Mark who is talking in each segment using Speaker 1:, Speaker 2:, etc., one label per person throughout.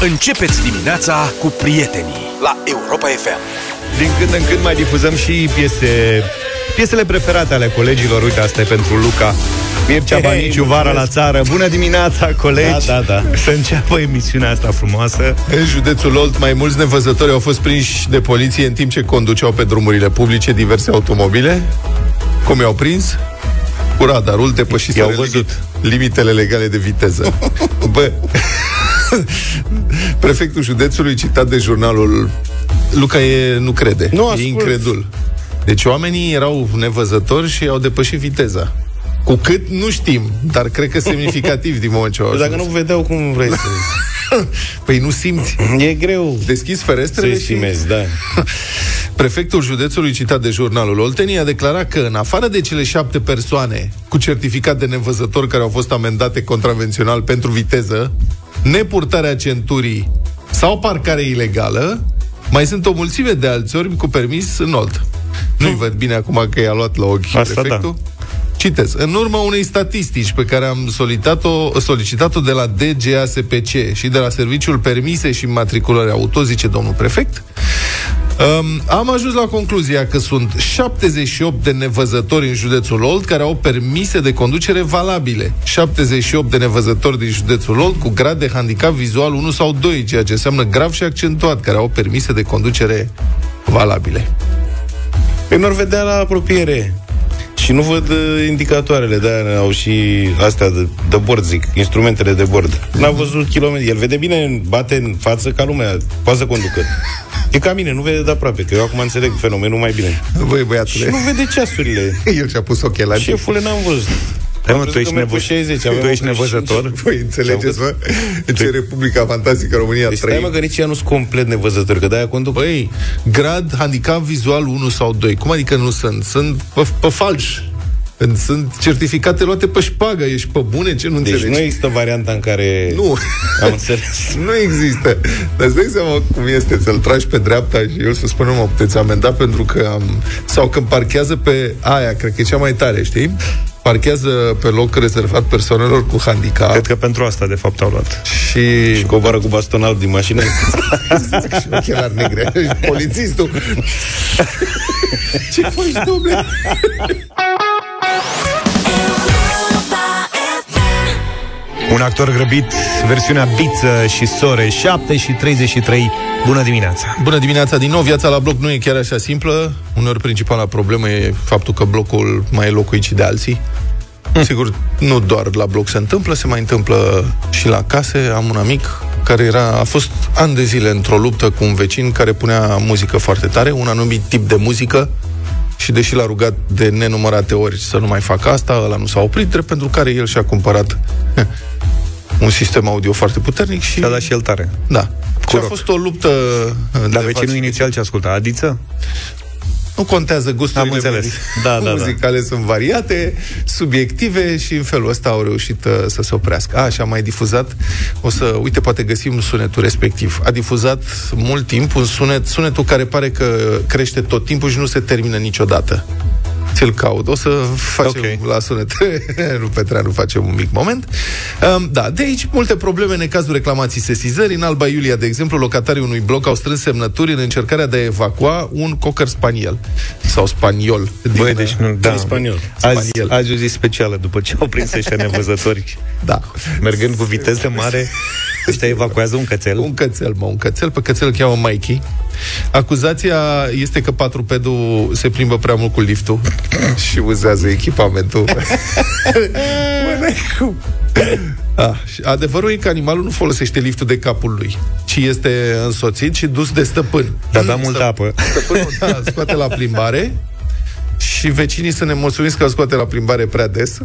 Speaker 1: Începeți dimineața cu prietenii la Europa FM.
Speaker 2: Din când în când mai difuzăm și piese Piesele preferate ale colegilor, uite, asta e pentru Luca Mircea Baniciu, vara la țară Bună dimineața, colegi!
Speaker 3: Da, da, da.
Speaker 2: Să înceapă emisiunea asta frumoasă
Speaker 3: În județul Olt, mai mulți nevăzători au fost prinși de poliție în timp ce conduceau pe drumurile publice diverse automobile. Cum i-au prins? Cu radarul depășiseră
Speaker 2: I-au văzut.
Speaker 3: limitele legale de viteză. Bă, prefectul județului citat de jurnalul Luca e, nu crede,
Speaker 4: Nu
Speaker 3: e
Speaker 4: ascult.
Speaker 3: incredul. Deci oamenii erau nevăzători și au depășit viteza. Cu cât nu știm, dar cred că semnificativ din moment ce au
Speaker 4: Păi
Speaker 3: ajuns.
Speaker 4: Dacă nu vedeau, cum vrei să...
Speaker 3: Păi nu simți.
Speaker 4: E greu
Speaker 3: Deschizi
Speaker 4: să
Speaker 3: ferestrele și...
Speaker 4: estimezi, da.
Speaker 3: Prefectul județului citat de jurnalul Oltenia a declarat că în afară de cele șapte persoane cu certificat de nevăzător care au fost amendate contravențional pentru viteză, nepurtarea centurii sau parcare ilegală, mai sunt o mulțime de alți ori cu permis în Olt. Nu-i văd bine acum că i-a luat la ochi
Speaker 2: Asta
Speaker 3: prefectul. Citez. În urma unei statistici pe care am solicitat-o, solicitat-o de la DGASPC și de la Serviciul Permise și Matriculări Auto, zice domnul prefect, Um, am ajuns la concluzia că sunt 78 de nevăzători în județul Olt care au permise de conducere valabile. 78 de nevăzători din județul Olt cu grad de handicap vizual 1 sau 2, ceea ce înseamnă grav și accentuat, care au permise de conducere valabile.
Speaker 4: Păi nu vedea la apropiere. Și nu văd uh, indicatoarele, de au și astea de, de bord, zic, instrumentele de bord. N-a văzut kilometri. El vede bine, bate în față ca lumea, poate să conducă. E ca mine, nu vede de aproape, că eu acum înțeleg fenomenul mai bine.
Speaker 3: Băi,
Speaker 4: Și
Speaker 3: băiatule,
Speaker 4: nu vede ceasurile.
Speaker 3: el și-a pus ochelari.
Speaker 4: Șefule, n-am văzut.
Speaker 2: Hai,
Speaker 4: Am
Speaker 2: mă, tu
Speaker 4: crezut
Speaker 2: ești,
Speaker 4: că merg
Speaker 2: nevă...
Speaker 4: pe 60,
Speaker 2: tu
Speaker 4: aveam
Speaker 2: ești
Speaker 4: 85.
Speaker 2: nevăzător?
Speaker 3: Voi înțelegeți, mă? În ce republica fantastică România
Speaker 4: Deci stai mă
Speaker 3: trăim.
Speaker 4: că nici ea nu sunt complet nevăzători, că de-aia conduc.
Speaker 3: Băi, grad handicap vizual 1 sau 2. Cum adică nu sunt? Sunt pe, pe falș. Sunt certificate luate pe șpagă. Ești pe bune? Ce nu
Speaker 4: Deci
Speaker 3: înțelegi?
Speaker 4: nu există varianta în care...
Speaker 3: Nu.
Speaker 4: Am înțeles.
Speaker 3: Nu există. Dar îți dai seama cum este să-l tragi pe dreapta și el să spună, mă, puteți amenda pentru că am... Sau când parchează pe aia, cred că e cea mai tare, știi? Parchează pe loc rezervat persoanelor cu handicap
Speaker 2: Cred că pentru asta, de fapt, au luat.
Speaker 3: și...
Speaker 4: Și coboară cu baston alb din mașină.
Speaker 3: și ochelari negre. Și polițistul. Ce faci, domnule?
Speaker 2: Un actor grăbit, versiunea Biță și Sore, 7 și 33. Bună dimineața!
Speaker 3: Bună dimineața din nou, viața la bloc nu e chiar așa simplă. Uneori principala problemă e faptul că blocul mai e locuit și de alții. Sigur, nu doar la bloc se întâmplă, se mai întâmplă și la case. Am un amic care era, a fost ani de zile într-o luptă cu un vecin care punea muzică foarte tare, un anumit tip de muzică, și deși l-a rugat de nenumărate ori să nu mai facă asta, ăla nu s-a oprit, drept pentru care el și-a cumpărat un sistem audio foarte puternic și...
Speaker 2: Și-a dat și el tare.
Speaker 3: Da. Și a
Speaker 2: rock.
Speaker 3: fost o luptă...
Speaker 2: Dar
Speaker 3: de
Speaker 2: vecinul
Speaker 3: faci-
Speaker 2: inițial ce asculta? Adiță?
Speaker 3: Nu contează gusturile
Speaker 2: Am înțeles.
Speaker 3: muzic-
Speaker 2: Da, da, da.
Speaker 3: muzicale sunt variate, subiective și în felul ăsta au reușit uh, să se oprească. A, și a mai difuzat, o să, uite, poate găsim sunetul respectiv. A difuzat mult timp un sunet, sunetul care pare că crește tot timpul și nu se termină niciodată. Ți-l caut. O să facem
Speaker 2: Ok.
Speaker 3: la sunet. nu, Petreanu, facem un mic moment. Um, da, de aici multe probleme, necazuri, reclamații, sesizări. În Alba Iulia, de exemplu, locatarii unui bloc au strâns semnături în încercarea de a evacua un cocker spaniel. Sau spaniol.
Speaker 2: Băi, deci nu, da.
Speaker 4: În spaniol.
Speaker 2: Azi,
Speaker 3: Spaniel.
Speaker 2: azi o zi specială, după ce au prins ăștia nevăzători,
Speaker 3: Da.
Speaker 2: mergând cu viteză mare, ăștia evacuează un cățel.
Speaker 3: Un cățel, mă, un cățel. Pe cățel îl cheamă Mikey. Acuzația este că patrupedul se plimbă prea mult cu liftul și uzează echipamentul. Mă, n-ai cum. Ah, și adevărul e că animalul nu folosește liftul de capul lui, ci este însoțit și dus de stăpân.
Speaker 2: Dar da multă apă.
Speaker 3: Stăpânul, da, scoate la plimbare și vecinii să ne mulțumiți că îl scoate la plimbare prea des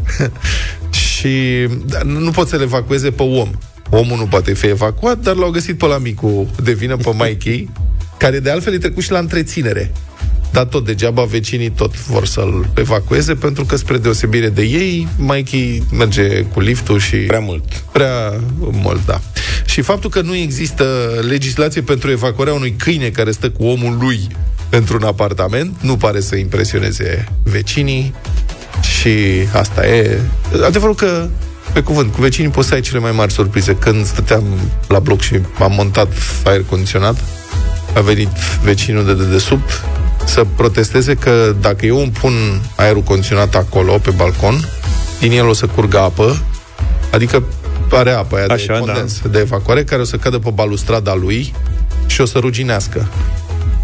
Speaker 3: și da, nu nu pot să le evacueze pe om. Omul nu poate fi evacuat, dar l-au găsit pe la micu de vină, pe Mikey, care de altfel e trecut și la întreținere. Dar tot degeaba vecinii tot vor să-l evacueze, pentru că spre deosebire de ei, Mikey merge cu liftul și...
Speaker 4: Prea mult.
Speaker 3: Prea mult, da. Și faptul că nu există legislație pentru evacuarea unui câine care stă cu omul lui într-un apartament, nu pare să impresioneze vecinii și asta e. Adevărul că Pe cuvânt, cu vecinii poți să ai cele mai mari surprize. Când stăteam la bloc și am montat aer condiționat, a venit vecinul de dedesubt să protesteze că dacă eu îmi pun aerul condiționat acolo, pe balcon, din el o să curgă apă, adică are apă aia
Speaker 2: Așa,
Speaker 3: de condens, da. de evacuare, care o să cadă pe balustrada lui și o să ruginească.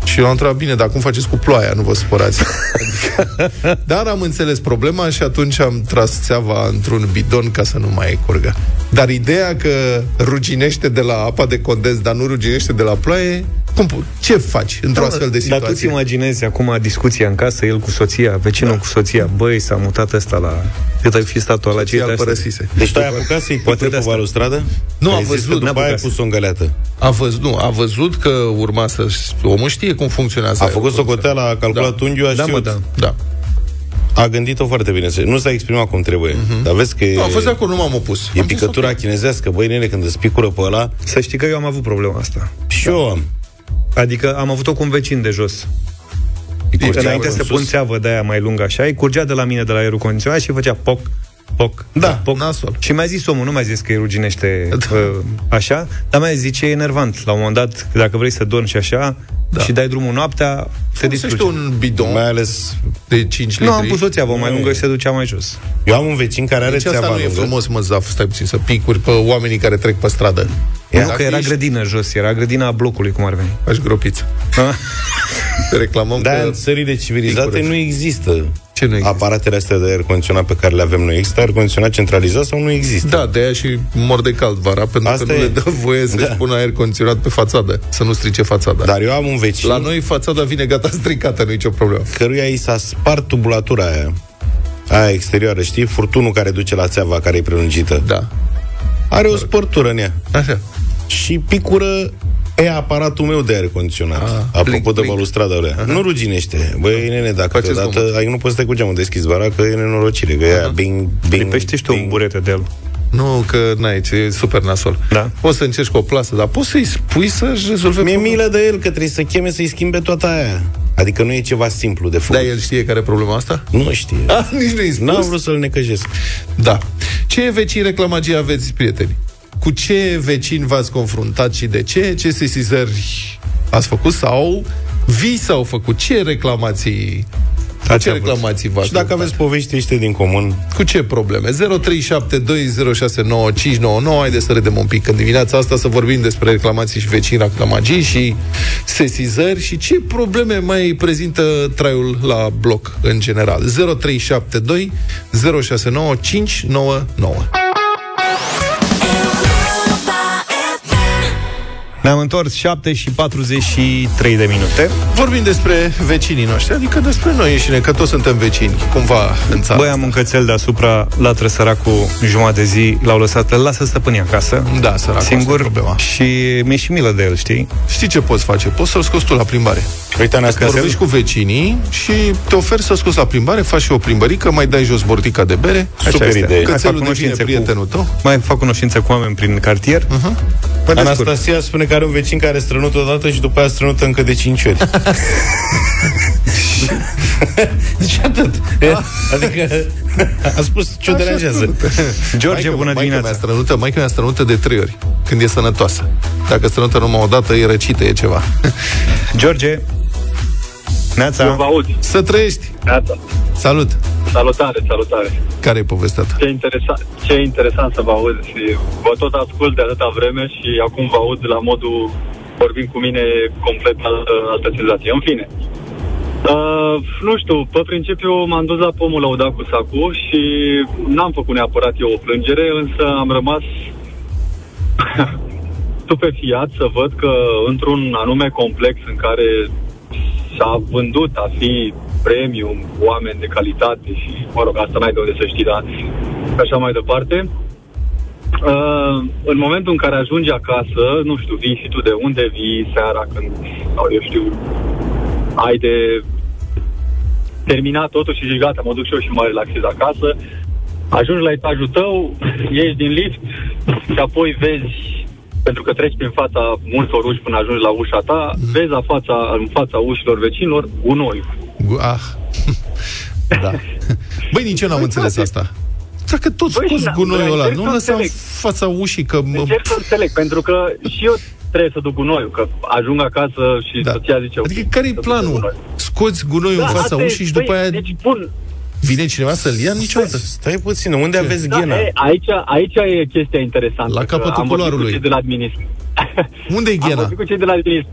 Speaker 3: Și eu am întrebat, bine, dar cum faceți cu ploaia? Nu vă supărați. Adică, dar am înțeles problema și atunci am tras țeava într-un bidon ca să nu mai curgă. Dar ideea că ruginește de la apa de condens, dar nu ruginește de la ploaie, cum, ce faci într-o
Speaker 2: Da,
Speaker 3: astfel de
Speaker 2: Dar
Speaker 3: situație?
Speaker 2: tu-ți imaginezi acum discuția în casă, el cu soția, vecinul
Speaker 3: Da.
Speaker 2: cu soția, băi, s-a mutat ăsta la... Cât ai fi statul la
Speaker 3: Soția
Speaker 2: ce
Speaker 3: îl părăsise.
Speaker 5: Deci tu ai apucat să-i
Speaker 2: Poate
Speaker 5: pui
Speaker 2: de
Speaker 5: pe
Speaker 2: asta.
Speaker 5: balustradă?
Speaker 3: Nu,
Speaker 5: Ai
Speaker 3: am
Speaker 5: zis
Speaker 3: văzut,
Speaker 5: că după
Speaker 2: n-am
Speaker 5: aia ai
Speaker 2: apucat.
Speaker 5: pus o îngăleată.
Speaker 3: A văzut, nu, a văzut că urma să... Omul știe cum funcționează.
Speaker 5: A
Speaker 3: aerul
Speaker 5: făcut
Speaker 3: condiționat.
Speaker 5: socoteala, a calculat
Speaker 3: Da.
Speaker 5: unghiul, a
Speaker 2: Da, mă,
Speaker 5: știut.
Speaker 2: da.
Speaker 3: Da.
Speaker 5: A gândit-o foarte bine. Nu s-a exprimat cum trebuie. Dar vezi că e,
Speaker 3: Nu, a fost de acord, nu m-am opus.
Speaker 5: e
Speaker 3: Am zis,
Speaker 5: picătura chinezească. Băi, nene, când îți picură pe ăla,
Speaker 2: Să știi că eu am avut problema asta.
Speaker 5: și eu am.
Speaker 2: Adică am avut-o cu un vecin de jos.
Speaker 3: "Ok,
Speaker 5: curgea
Speaker 2: Înainte
Speaker 5: în
Speaker 2: să
Speaker 5: sus.
Speaker 2: pun țeavă de aia mai lungă așa, îi curgea de la mine de la aerul condiționat și făcea poc, poc,
Speaker 3: Da,
Speaker 2: poc.
Speaker 3: nasol.
Speaker 2: Și mi-a zis omul, nu mi-a zis că îi ruginește
Speaker 3: Da.
Speaker 2: uh, așa, dar mi-a zis ce e enervant. La un moment dat, dacă vrei să dormi și așa,
Speaker 3: Da.
Speaker 2: și dai drumul noaptea, te
Speaker 3: Folosește
Speaker 2: distrugi.
Speaker 3: un bidon
Speaker 5: Mai ales...
Speaker 3: de 5 litri.
Speaker 2: Nu, am pus o țeavă mai lungă și se ducea mai jos.
Speaker 5: Eu am un vecin care are
Speaker 3: Deci asta
Speaker 5: țeava
Speaker 3: nu e
Speaker 5: lungă.
Speaker 3: frumos, mă, Zaf, stai puțin, să picuri pe oamenii care trec pe stradă.
Speaker 2: Nu,
Speaker 3: Dacă
Speaker 2: că era
Speaker 3: ești-
Speaker 2: grădină jos, era grădina blocului, cum ar veni.
Speaker 3: Faci gropiță. Reclamăm
Speaker 5: Da,
Speaker 3: că...
Speaker 5: în țările civilizate
Speaker 3: Picură.
Speaker 5: nu există
Speaker 3: Ce nu există?
Speaker 5: aparatele astea de aer condiționat pe care le avem noi. Există aer condiționat centralizat sau nu există?
Speaker 3: Da, de aia și mor de cald vara, pentru
Speaker 5: Asta
Speaker 3: că nu
Speaker 5: e.
Speaker 3: le dă voie să-și
Speaker 5: Da.
Speaker 3: pună aer condiționat pe fațadă, să nu strice fațada.
Speaker 5: Dar eu am un vecin
Speaker 3: La noi fațada vine gata stricată, nu e nicio problemă.
Speaker 5: căruia i s-a spart tubulatura aia. Aia exterioară, știi? Furtunul care duce la țeava care e prelungită.
Speaker 3: Da.
Speaker 5: Are o spărtură în ea.
Speaker 3: Așa.
Speaker 5: Și picură e aparatul meu de aer condiționat.
Speaker 3: Ah,
Speaker 5: apropo
Speaker 3: blink,
Speaker 5: de
Speaker 3: blink.
Speaker 5: balustrada alea. Nu ruginește. Băi, nene, dacă
Speaker 3: Faceți
Speaker 5: deodată...
Speaker 3: zgomot.
Speaker 5: Ai, nu poți să stai cu geamul deschis vara, că e nenorocire. Că e aia bing, bing,
Speaker 2: Lipește și tu un
Speaker 5: bing.
Speaker 2: burete de el.
Speaker 3: Nu, că n-ai, e super nasol.
Speaker 2: Da.
Speaker 3: Poți să încerci cu o plasă, dar poți să-i spui să-și rezolve
Speaker 5: Mi-e
Speaker 3: problema.
Speaker 5: milă de el, că trebuie să cheme să-i schimbe toată aia. Adică nu e ceva simplu de făcut.
Speaker 3: Da, el știe care e problema asta?
Speaker 5: Nu știe.
Speaker 3: Ah, nici nu-i spus.
Speaker 5: N-am vrut să-l necăjesc.
Speaker 3: Da. Ce vecini reclamagii aveți, prieteni? Cu ce vecini v-ați confruntat și de ce? Ce sesizări ați făcut sau vi s-au făcut? Ce reclamații cu
Speaker 2: Ați
Speaker 3: ce
Speaker 2: avut.
Speaker 3: reclamații v-ați
Speaker 5: Și dacă
Speaker 3: confruntat?
Speaker 5: aveți povești ăștia din comun,
Speaker 3: Cu ce probleme? 0372069599 Haideți să redem un pic în dimineața asta Să vorbim despre reclamații și vecini reclamagii Și sesizări Și ce probleme mai prezintă traiul la bloc în general 0372 069599
Speaker 2: Ne-am întors 7 și 43 de minute.
Speaker 3: Vorbim despre vecinii noștri Adică despre noi înșine Că toți suntem vecini Cumva în țară
Speaker 2: Băi, am un cățel deasupra, l-a trăsărat cu jumătate de zi, l-au lăsat, îl lasă stăpâni acasă.
Speaker 3: Da, sărac, asta e
Speaker 2: Singur
Speaker 3: problema.
Speaker 2: și mi-e și milă de el, știi?
Speaker 3: Știi ce poți face? Poți să-l scoți tu la plimbare
Speaker 5: uite, ne
Speaker 3: Vorbești cu vecinii și te oferi să scoți la plimbare, faci și o plimbărică, mai dai jos bortica de bere,
Speaker 5: Super
Speaker 2: este.
Speaker 5: idee.
Speaker 2: Mai fac
Speaker 3: cățelul devine
Speaker 2: cunoștințe
Speaker 3: prietenul tău.
Speaker 2: Mai fac cunoștință cu oameni prin cartier. Uh-huh. Mă descurc.
Speaker 5: Anastasia spune că are un vecin care strănută odată și după aia strănută încă de 5 ori. și atât. Adică a spus ce o deranjează.
Speaker 2: George, bună
Speaker 3: Maica
Speaker 2: dimineața.
Speaker 3: mea strănută, maica mea strănută de trei ori, când e sănătoasă. Dacă strănută numai o dată, e răcită, e ceva.
Speaker 2: George, Neața.
Speaker 6: Eu vă aud.
Speaker 3: Să trăiești!
Speaker 6: Neața.
Speaker 3: Salut!
Speaker 6: Salutare, salutare.
Speaker 3: Care e povestea ta?
Speaker 6: Ce interesant, ce interesant să vă aud și vă tot ascult de atâta vreme și acum vă aud la modul vorbim cu mine complet altă, altă senzație. În fine. Uh, nu știu, pe principiu m-am dus la pomul lăudat cu sacul și n-am făcut neapărat eu o plângere, însă am rămas stupefiat să văd că într-un anume complex în care s-a vândut a fi premium, oameni de calitate și, mă rog, asta n-ai de unde să știi, dar așa mai departe. Uh, în momentul în care ajungi acasă, nu știu, vii și tu de unde vii seara când, sau eu știu, ai de terminat totul și zici, gata, mă duc și eu și mă relaxez acasă. Ajungi la etajul tău, ieși din lift și apoi vezi, pentru că treci prin fața multor uși până ajungi la ușa ta, vezi la fața, în fața ușilor vecinilor gunoi.
Speaker 3: Gu- Ah. da. Băi, nici eu n-am înțeles asta. Dacă tot
Speaker 6: Băi,
Speaker 3: scos
Speaker 6: da,
Speaker 3: gunoiul ăla,
Speaker 6: încerc
Speaker 3: nu
Speaker 6: să
Speaker 3: lăsa în
Speaker 6: înțeleg.
Speaker 3: fața ușii, că... Mă...
Speaker 6: Încerc să înțeleg, pentru că și eu trebuie să duc gunoiul, că ajung acasă și
Speaker 3: Da.
Speaker 6: soția zice...
Speaker 3: Adică
Speaker 6: ok,
Speaker 3: care-i
Speaker 6: să duc
Speaker 3: planul?
Speaker 6: gunoi.
Speaker 3: Scoți gunoiul
Speaker 6: Da,
Speaker 3: în fața
Speaker 6: asta e,
Speaker 3: ușii și
Speaker 6: băi,
Speaker 3: după aia
Speaker 6: Deci, bun,
Speaker 3: vine cineva să-l ia niciodată.
Speaker 5: Stai puțin, unde aveți
Speaker 6: da,
Speaker 5: ghena?
Speaker 6: e, aici, aici e chestia interesantă.
Speaker 3: La
Speaker 6: că
Speaker 3: capătul
Speaker 6: am vorbit
Speaker 3: culoarului.
Speaker 6: Cu cei de la administ...
Speaker 3: Unde e
Speaker 6: Am
Speaker 3: ghena?
Speaker 6: vorbit cu cei de la administ...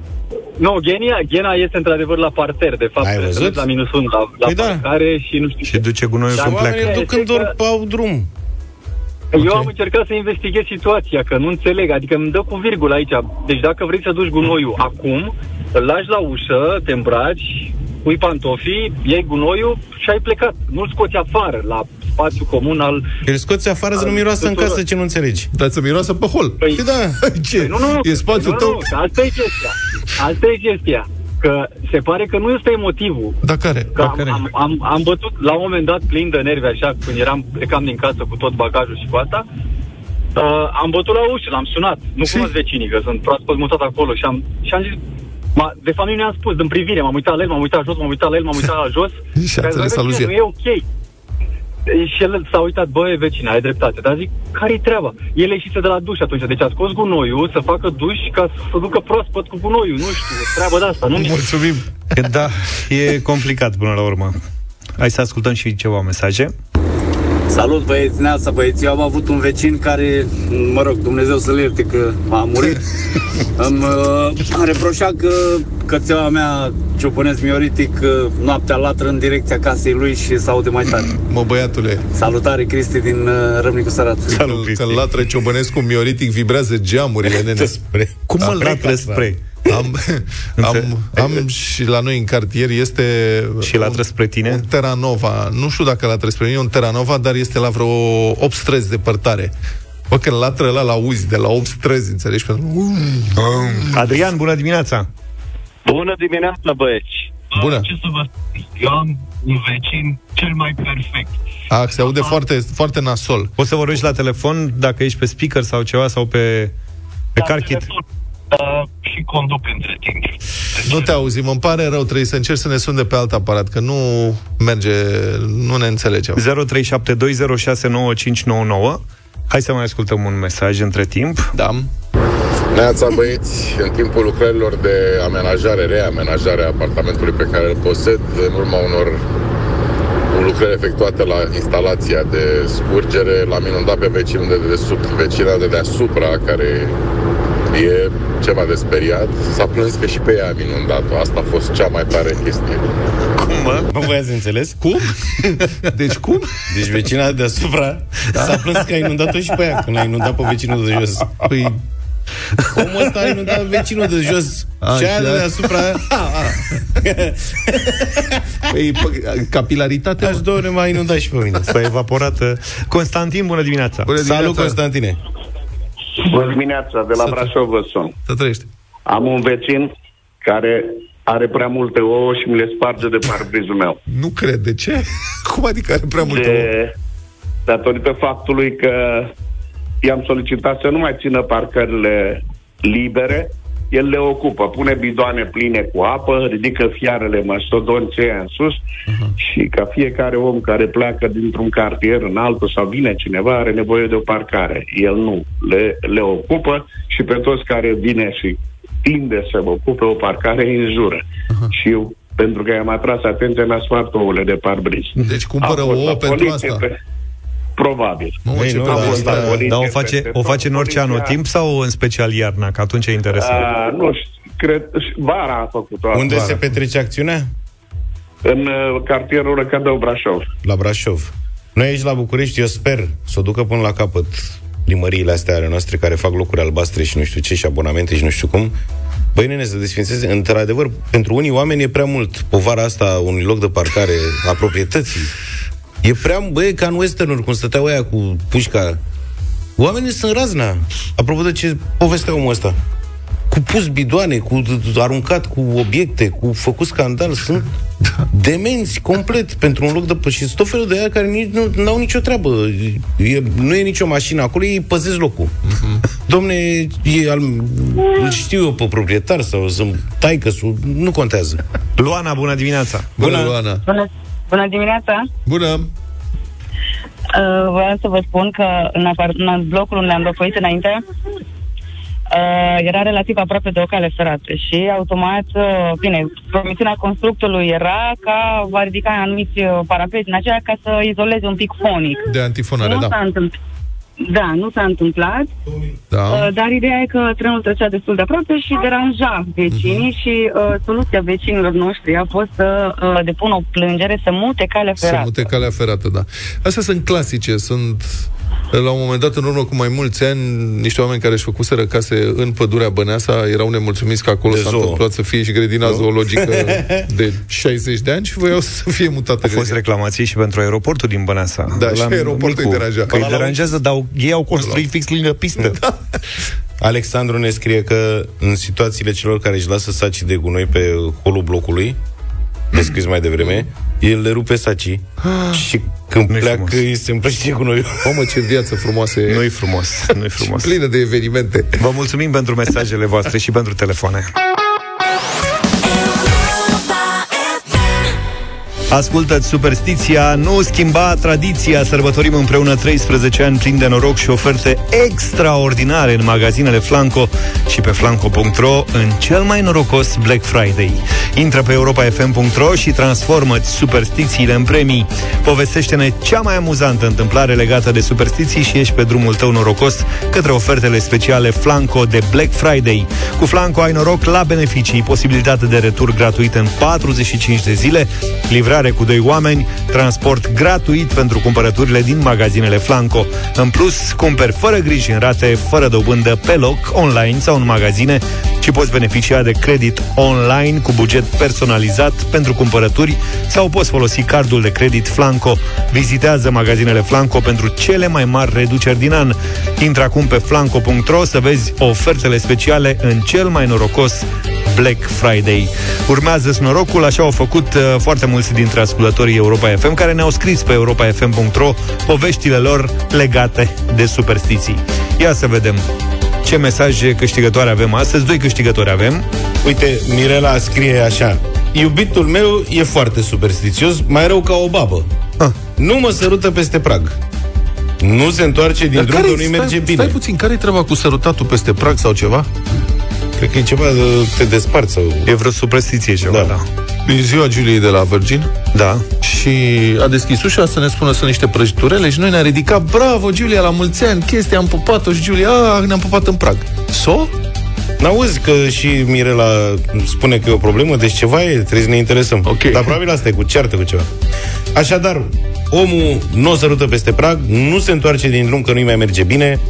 Speaker 6: Nu, ghena, ghena este într-adevăr la parter, de fapt.
Speaker 5: Ai
Speaker 6: Trebuie
Speaker 5: văzut?
Speaker 6: La minus 1, la, la
Speaker 5: Păi da.
Speaker 6: parcare și nu știu
Speaker 2: Și
Speaker 6: ce.
Speaker 2: duce gunoiul
Speaker 6: Dar
Speaker 2: când pleacă.
Speaker 5: Oamenii duc când
Speaker 6: Este
Speaker 5: doar
Speaker 6: că-
Speaker 5: au drum.
Speaker 6: Eu
Speaker 3: Ok.
Speaker 6: am încercat să investighez situația, că nu înțeleg, adică îmi dă cu virgulă aici. Deci dacă vrei să duci gunoiul acum, îl lași la ușă, te îmbraci, pui pantofii, iei gunoiul și ai plecat. Nu-l scoți afară, la spațiu comun al...
Speaker 5: Îl scoți afară să nu
Speaker 6: Al
Speaker 5: miroasă în
Speaker 6: tuturor.
Speaker 5: casă, ce nu înțelegi.
Speaker 3: Dar să miroasă pe hol.
Speaker 6: Păi,
Speaker 5: Păi da.
Speaker 3: Ce?
Speaker 6: Păi nu, nu, nu.
Speaker 3: E spațiul
Speaker 6: nu,
Speaker 3: tău?
Speaker 6: Nu, că asta e chestia. Asta e chestia. Că se pare că nu este motivul.
Speaker 3: Da, care?
Speaker 6: Că
Speaker 3: Da,
Speaker 6: am,
Speaker 3: care?
Speaker 6: am, am, am bătut la un moment dat plin de nervi așa, când eram, plecam din casă cu tot bagajul și cu asta, uh, am bătut la ușă, l-am sunat. Nu
Speaker 3: Și?
Speaker 6: cunosc vecinii, că sunt proaspăt mutat acolo și am, și am zis, ma, de fapt nu ne-am spus, din privire, m-am uitat la el, m-am uitat jos, m-am uitat la el, m-am uitat la jos.
Speaker 3: Și a
Speaker 6: Că,
Speaker 3: înțeles
Speaker 6: "Băi,
Speaker 3: aluzia."
Speaker 6: Nu e ok. Și el s-a uitat, băi, vecina, ai dreptate. Dar zic, care-i treaba? El ieșise de la duș atunci, deci a scos gunoiul să facă duș ca să ducă proaspăt cu gunoiul. Nu știu, treaba de asta. Nu mi
Speaker 2: Mulțumim. Da, e complicat până la urmă. Hai să ascultăm și ceva mesaje.
Speaker 7: Salut băieți, neața băieți. Eu am avut un vecin care, mă rog, Dumnezeu să-l ierte că a murit. Îmi uh, reproșa că cățeaua mea ciopănesc mioritic uh, noaptea latră în direcția casei lui și se aude mai tare.
Speaker 3: Mă, băiatule,
Speaker 7: Salutare, Cristi din uh, Râmnicu Sărat.
Speaker 2: Salut,
Speaker 3: că
Speaker 2: Cristi.
Speaker 3: latră Ciobănescu mioritic vibrează geamurile, nene.
Speaker 2: Cum mă latră spre?
Speaker 3: Am, am, am și la noi în cartier este
Speaker 2: Și latră spre tine?
Speaker 3: un Terranova. Nu știu dacă latră spre mine, e un Terranova, dar este la vreo 8 străzi departare. Bă, când latră ăla la auzi de la 8 străzi, înțelegi? Pentru...
Speaker 2: Adrian, bună dimineața!
Speaker 8: Bună dimineața, băieți!
Speaker 3: Bună.
Speaker 8: Ce să vă spun? Eu am un vecin cel mai perfect.
Speaker 3: A, se aude foarte, foarte nasol.
Speaker 2: Poți să vorbești la telefon dacă ești pe speaker sau ceva sau pe, pe
Speaker 8: La
Speaker 2: car kit?
Speaker 8: telefon, uh, și conduc între timp. Deci,
Speaker 3: Nu te auzim, îmi pare rău, trebuie să încerci să ne suni de pe alt aparat, că nu merge, nu ne înțelegem.
Speaker 2: 0372069599 Hai să mai ascultăm un mesaj între timp.
Speaker 3: Da.
Speaker 9: Neața băieți, în timpul lucrărilor de amenajare, reamenajare a apartamentului pe care îl posed, în urma unor lucrări efectuate la instalația de scurgere, l-am inundat pe vecinul de dedesubt, vecina de deasupra, care e ceva de speriat. S-a plâns că și pe ea am inundat-o. Asta a fost cea mai tare chestie.
Speaker 2: Cum, mă?
Speaker 5: Nu voi ați înțeles?
Speaker 3: Cum? Deci cum?
Speaker 5: Deci vecina deasupra s-a plâns că a inundat-o și pe ea, când a inundat pe vecinul de jos.
Speaker 3: Păi,
Speaker 5: Omul ăsta a inundat vecinul de jos
Speaker 3: A,
Speaker 5: și aia
Speaker 3: și
Speaker 5: de
Speaker 3: aia-
Speaker 5: deasupra
Speaker 3: păi p- capilaritate.
Speaker 5: Aș doar m-a inundat și pe mine.
Speaker 2: S-a evaporat. uh, Constantin, bună dimineața!
Speaker 3: Bună
Speaker 5: Salut,
Speaker 3: dimineața.
Speaker 5: Constantine!
Speaker 10: Bună dimineața, de la
Speaker 3: Să-
Speaker 10: Brașov vă sun.
Speaker 3: Să trăiești.
Speaker 10: Am un vecin care are prea multe ouă și mi le sparge de parbrizul meu.
Speaker 3: Nu cred. De ce? Cum adică are prea multe ouă?
Speaker 10: De, datorită faptului că i-am solicitat să nu mai țină parcările libere, el le ocupă, pune bidoane pline cu apă, ridică fiarele mastodonți ăia în sus uh-huh. și ca fiecare om care pleacă dintr-un cartier în altul sau vine cineva are nevoie de o parcare. El nu. Le, le ocupă și pe toți care vine și tinde să ocupe o parcare îi înjură. Uh-huh. Și eu, pentru că i-am atras atenția, mi-a spart ouăle de parbriz.
Speaker 3: Deci cumpără
Speaker 10: A fost
Speaker 3: ouă
Speaker 10: la
Speaker 3: pentru
Speaker 10: poliție
Speaker 3: asta.
Speaker 10: Pe... Probabil.
Speaker 3: Mă,
Speaker 5: Ei,
Speaker 3: ce
Speaker 5: nu,
Speaker 3: prost,
Speaker 5: dar
Speaker 10: fost
Speaker 3: da.
Speaker 10: la poliție
Speaker 2: Dar o face,
Speaker 10: peste
Speaker 2: o
Speaker 10: tot.
Speaker 2: face în orice
Speaker 10: Poliția-
Speaker 2: anotimp sau în special iarna? Că atunci e interesant.
Speaker 10: A, nu știu, cred, vara am făcut-o.
Speaker 5: Unde
Speaker 10: vara.
Speaker 5: se petrece acțiunea?
Speaker 10: În uh, cartierul Răcădău Brașov.
Speaker 5: La Brașov. Noi aici la București, eu sper să o ducă până la capăt primăriile astea ale noastre care fac locuri albastre și nu știu ce și abonamente și nu știu cum. Băi, nene, să desfințeze. Într-adevăr, pentru unii oameni e prea mult povara asta unui loc de parcare a proprietății. E prea, băi, ca în western cum stăteau aia cu pușca. Oamenii sunt razna. Apropo de ce povestea omul ăsta. Cu pus bidoane, cu aruncat cu obiecte, cu făcut scandal, sunt demenți complet pentru un loc de... Și sunt tot felul de aia care nici nu au nicio treabă. E, nu e nicio mașină acolo, ei păzesc locul. Domne, e al, îl știu eu pe proprietar sau sunt taică nu contează.
Speaker 2: Luana, bună dimineața!
Speaker 3: Bună,
Speaker 5: Bună.
Speaker 3: Luana.
Speaker 11: Bună, bună dimineața!
Speaker 3: Bună.
Speaker 11: Uh, vreau să vă spun că în, apart- în blocul unde am locuit înainte uh, era relativ aproape de o cale ferată și automat, uh, bine, promisiunea constructului era ca va ridica anumiți uh, parapeți în aceea ca să izoleze un pic fonic.
Speaker 3: De antifonare,
Speaker 11: nu
Speaker 3: da.
Speaker 11: s-a întâmplat. Da, nu s-a întâmplat,
Speaker 3: da.
Speaker 11: uh, dar ideea e că trenul trecea destul de aproape și deranja vecinii
Speaker 3: Mhm.
Speaker 11: și uh, soluția vecinilor noștri a fost să uh, depună o plângere, să mute calea
Speaker 3: Să
Speaker 11: ferată.
Speaker 3: mute calea ferată, da. Astea sunt clasice, sunt la un moment dat, în urmă cu mai mulți ani, niște oameni care își făcuseră case în pădurea Băneasa erau nemulțumiți că acolo
Speaker 4: De
Speaker 3: s-a
Speaker 4: zoo.
Speaker 3: întâmplat să fie și grădina zoologică de 60 de ani și voiau să fie mutată
Speaker 2: Au fost
Speaker 3: grădina.
Speaker 2: reclamații și pentru aeroportul din Băneasa.
Speaker 3: Da,
Speaker 2: La
Speaker 3: și aeroportul
Speaker 2: Micu.
Speaker 3: îi deranja.
Speaker 2: Că îi
Speaker 3: Ăla la-
Speaker 2: deranjează, dar ei au construit fix lângă pistă. Da.
Speaker 4: Alexandru ne scrie că în situațiile celor care își lasă sacii de gunoi pe holul blocului, descris mai devreme, el le rupe sacii și când
Speaker 2: Nu-i
Speaker 4: pleacă
Speaker 2: frumos.
Speaker 4: îi se împrăștie gunoiul.
Speaker 3: Mamă, ce viață frumoasă e.
Speaker 2: Nu-i frumos, nu-i frumos.
Speaker 3: Plină de evenimente.
Speaker 2: Vă mulțumim pentru mesajele voastre și pentru telefoane. Ascultă-ți superstiția, nu schimba tradiția Sărbătorim împreună 13 ani plini de noroc și oferte extraordinare în magazinele Flanco și pe flanco.ro în cel mai norocos Black Friday. Intră pe europafm.ro și transformă-ți superstițiile în premii. Povestește-ne cea mai amuzantă întâmplare legată de superstiții și ești pe drumul tău norocos către ofertele speciale Flanco de Black Friday. Cu Flanco ai noroc la beneficii, posibilitate de retur gratuit în 45 de zile, livrare cu doi oameni, transport gratuit pentru cumpărăturile din magazinele Flanco. În plus, cumperi fără griji în rate, fără dobândă, pe loc, online sau în magazine și poți beneficia de credit online cu buget personalizat pentru cumpărături sau poți folosi cardul de credit Flanco. Vizitează magazinele Flanco pentru cele mai mari reduceri din an. Intră acum pe flanco.ro să vezi ofertele speciale în cel mai norocos Black Friday. Urmează norocul, așa au făcut uh, foarte mulți dintre ascultătorii Europa FM care ne-au scris pe europafm.ro poveștile lor legate de superstiții. Ia să vedem ce mesaje câștigătoare avem astăzi. Doi câștigători avem.
Speaker 4: Uite, Mirela scrie așa Iubitul meu e foarte superstițios, mai rău ca o babă.
Speaker 3: Ah.
Speaker 4: Nu mă sărută peste prag. Nu se întoarce din
Speaker 3: Dar
Speaker 4: drum
Speaker 3: care
Speaker 4: că nu-i merge
Speaker 3: stai,
Speaker 4: bine.
Speaker 3: Stai puțin, care-i treaba cu sărutatul peste prag sau ceva?
Speaker 4: Cred că e ceva de te desparți sau...
Speaker 2: E vreo superstiție ceva,
Speaker 4: Da.
Speaker 2: da. Da.
Speaker 3: E ziua Giuliei de la Virgin
Speaker 2: Da.
Speaker 3: și a deschis ușa să ne spună să niște prăjiturele și noi ne-a ridicat, bravo, Giulia, la mulți ani, chestia, am pupat-o și Giulia, a, ne-am pupat în prag. So?
Speaker 4: N-auzi că și Mirela spune că e o problemă, deci ceva e, trebuie să ne interesăm.
Speaker 3: Ok.
Speaker 4: Dar probabil asta e cu ceartă cu ceva. Așadar, omul nu o sărută peste prag, nu se întoarce din drum că nu-i mai merge bine,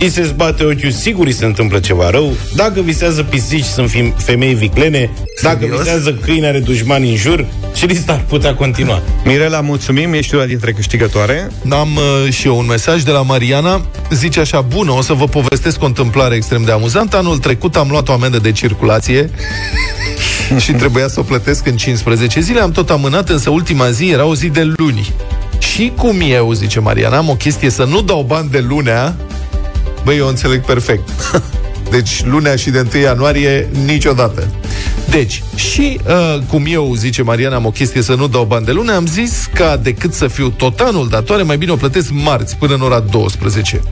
Speaker 4: îi se zbate ochiul, sigur îi se întâmplă ceva rău, dacă visează pisici sunt fim- femei viclene, dacă
Speaker 3: Serios?
Speaker 4: visează câini are dușmani în jur și lista ar putea continua.
Speaker 2: Mirela, mulțumim, ești una dintre câștigătoare.
Speaker 3: Am uh, și eu un mesaj de la Mariana. Zice așa, bună, o să vă povestesc o întâmplare extrem de amuzantă. Anul trecut am luat o amendă de circulație și trebuia să o plătesc în 15 zile. Am tot amânat, însă ultima zi era o zi de luni. Și cum eu, zice Mariana, am o chestie să nu dau bani de lunea, băi, eu înțeleg perfect. Deci lunea și de 1 ianuarie niciodată. Deci, și uh, cum eu, zice Mariana, am o chestie să nu dau bani de lună, am zis că decât să fiu tot anul datoare, mai bine o plătesc marți până în ora 12.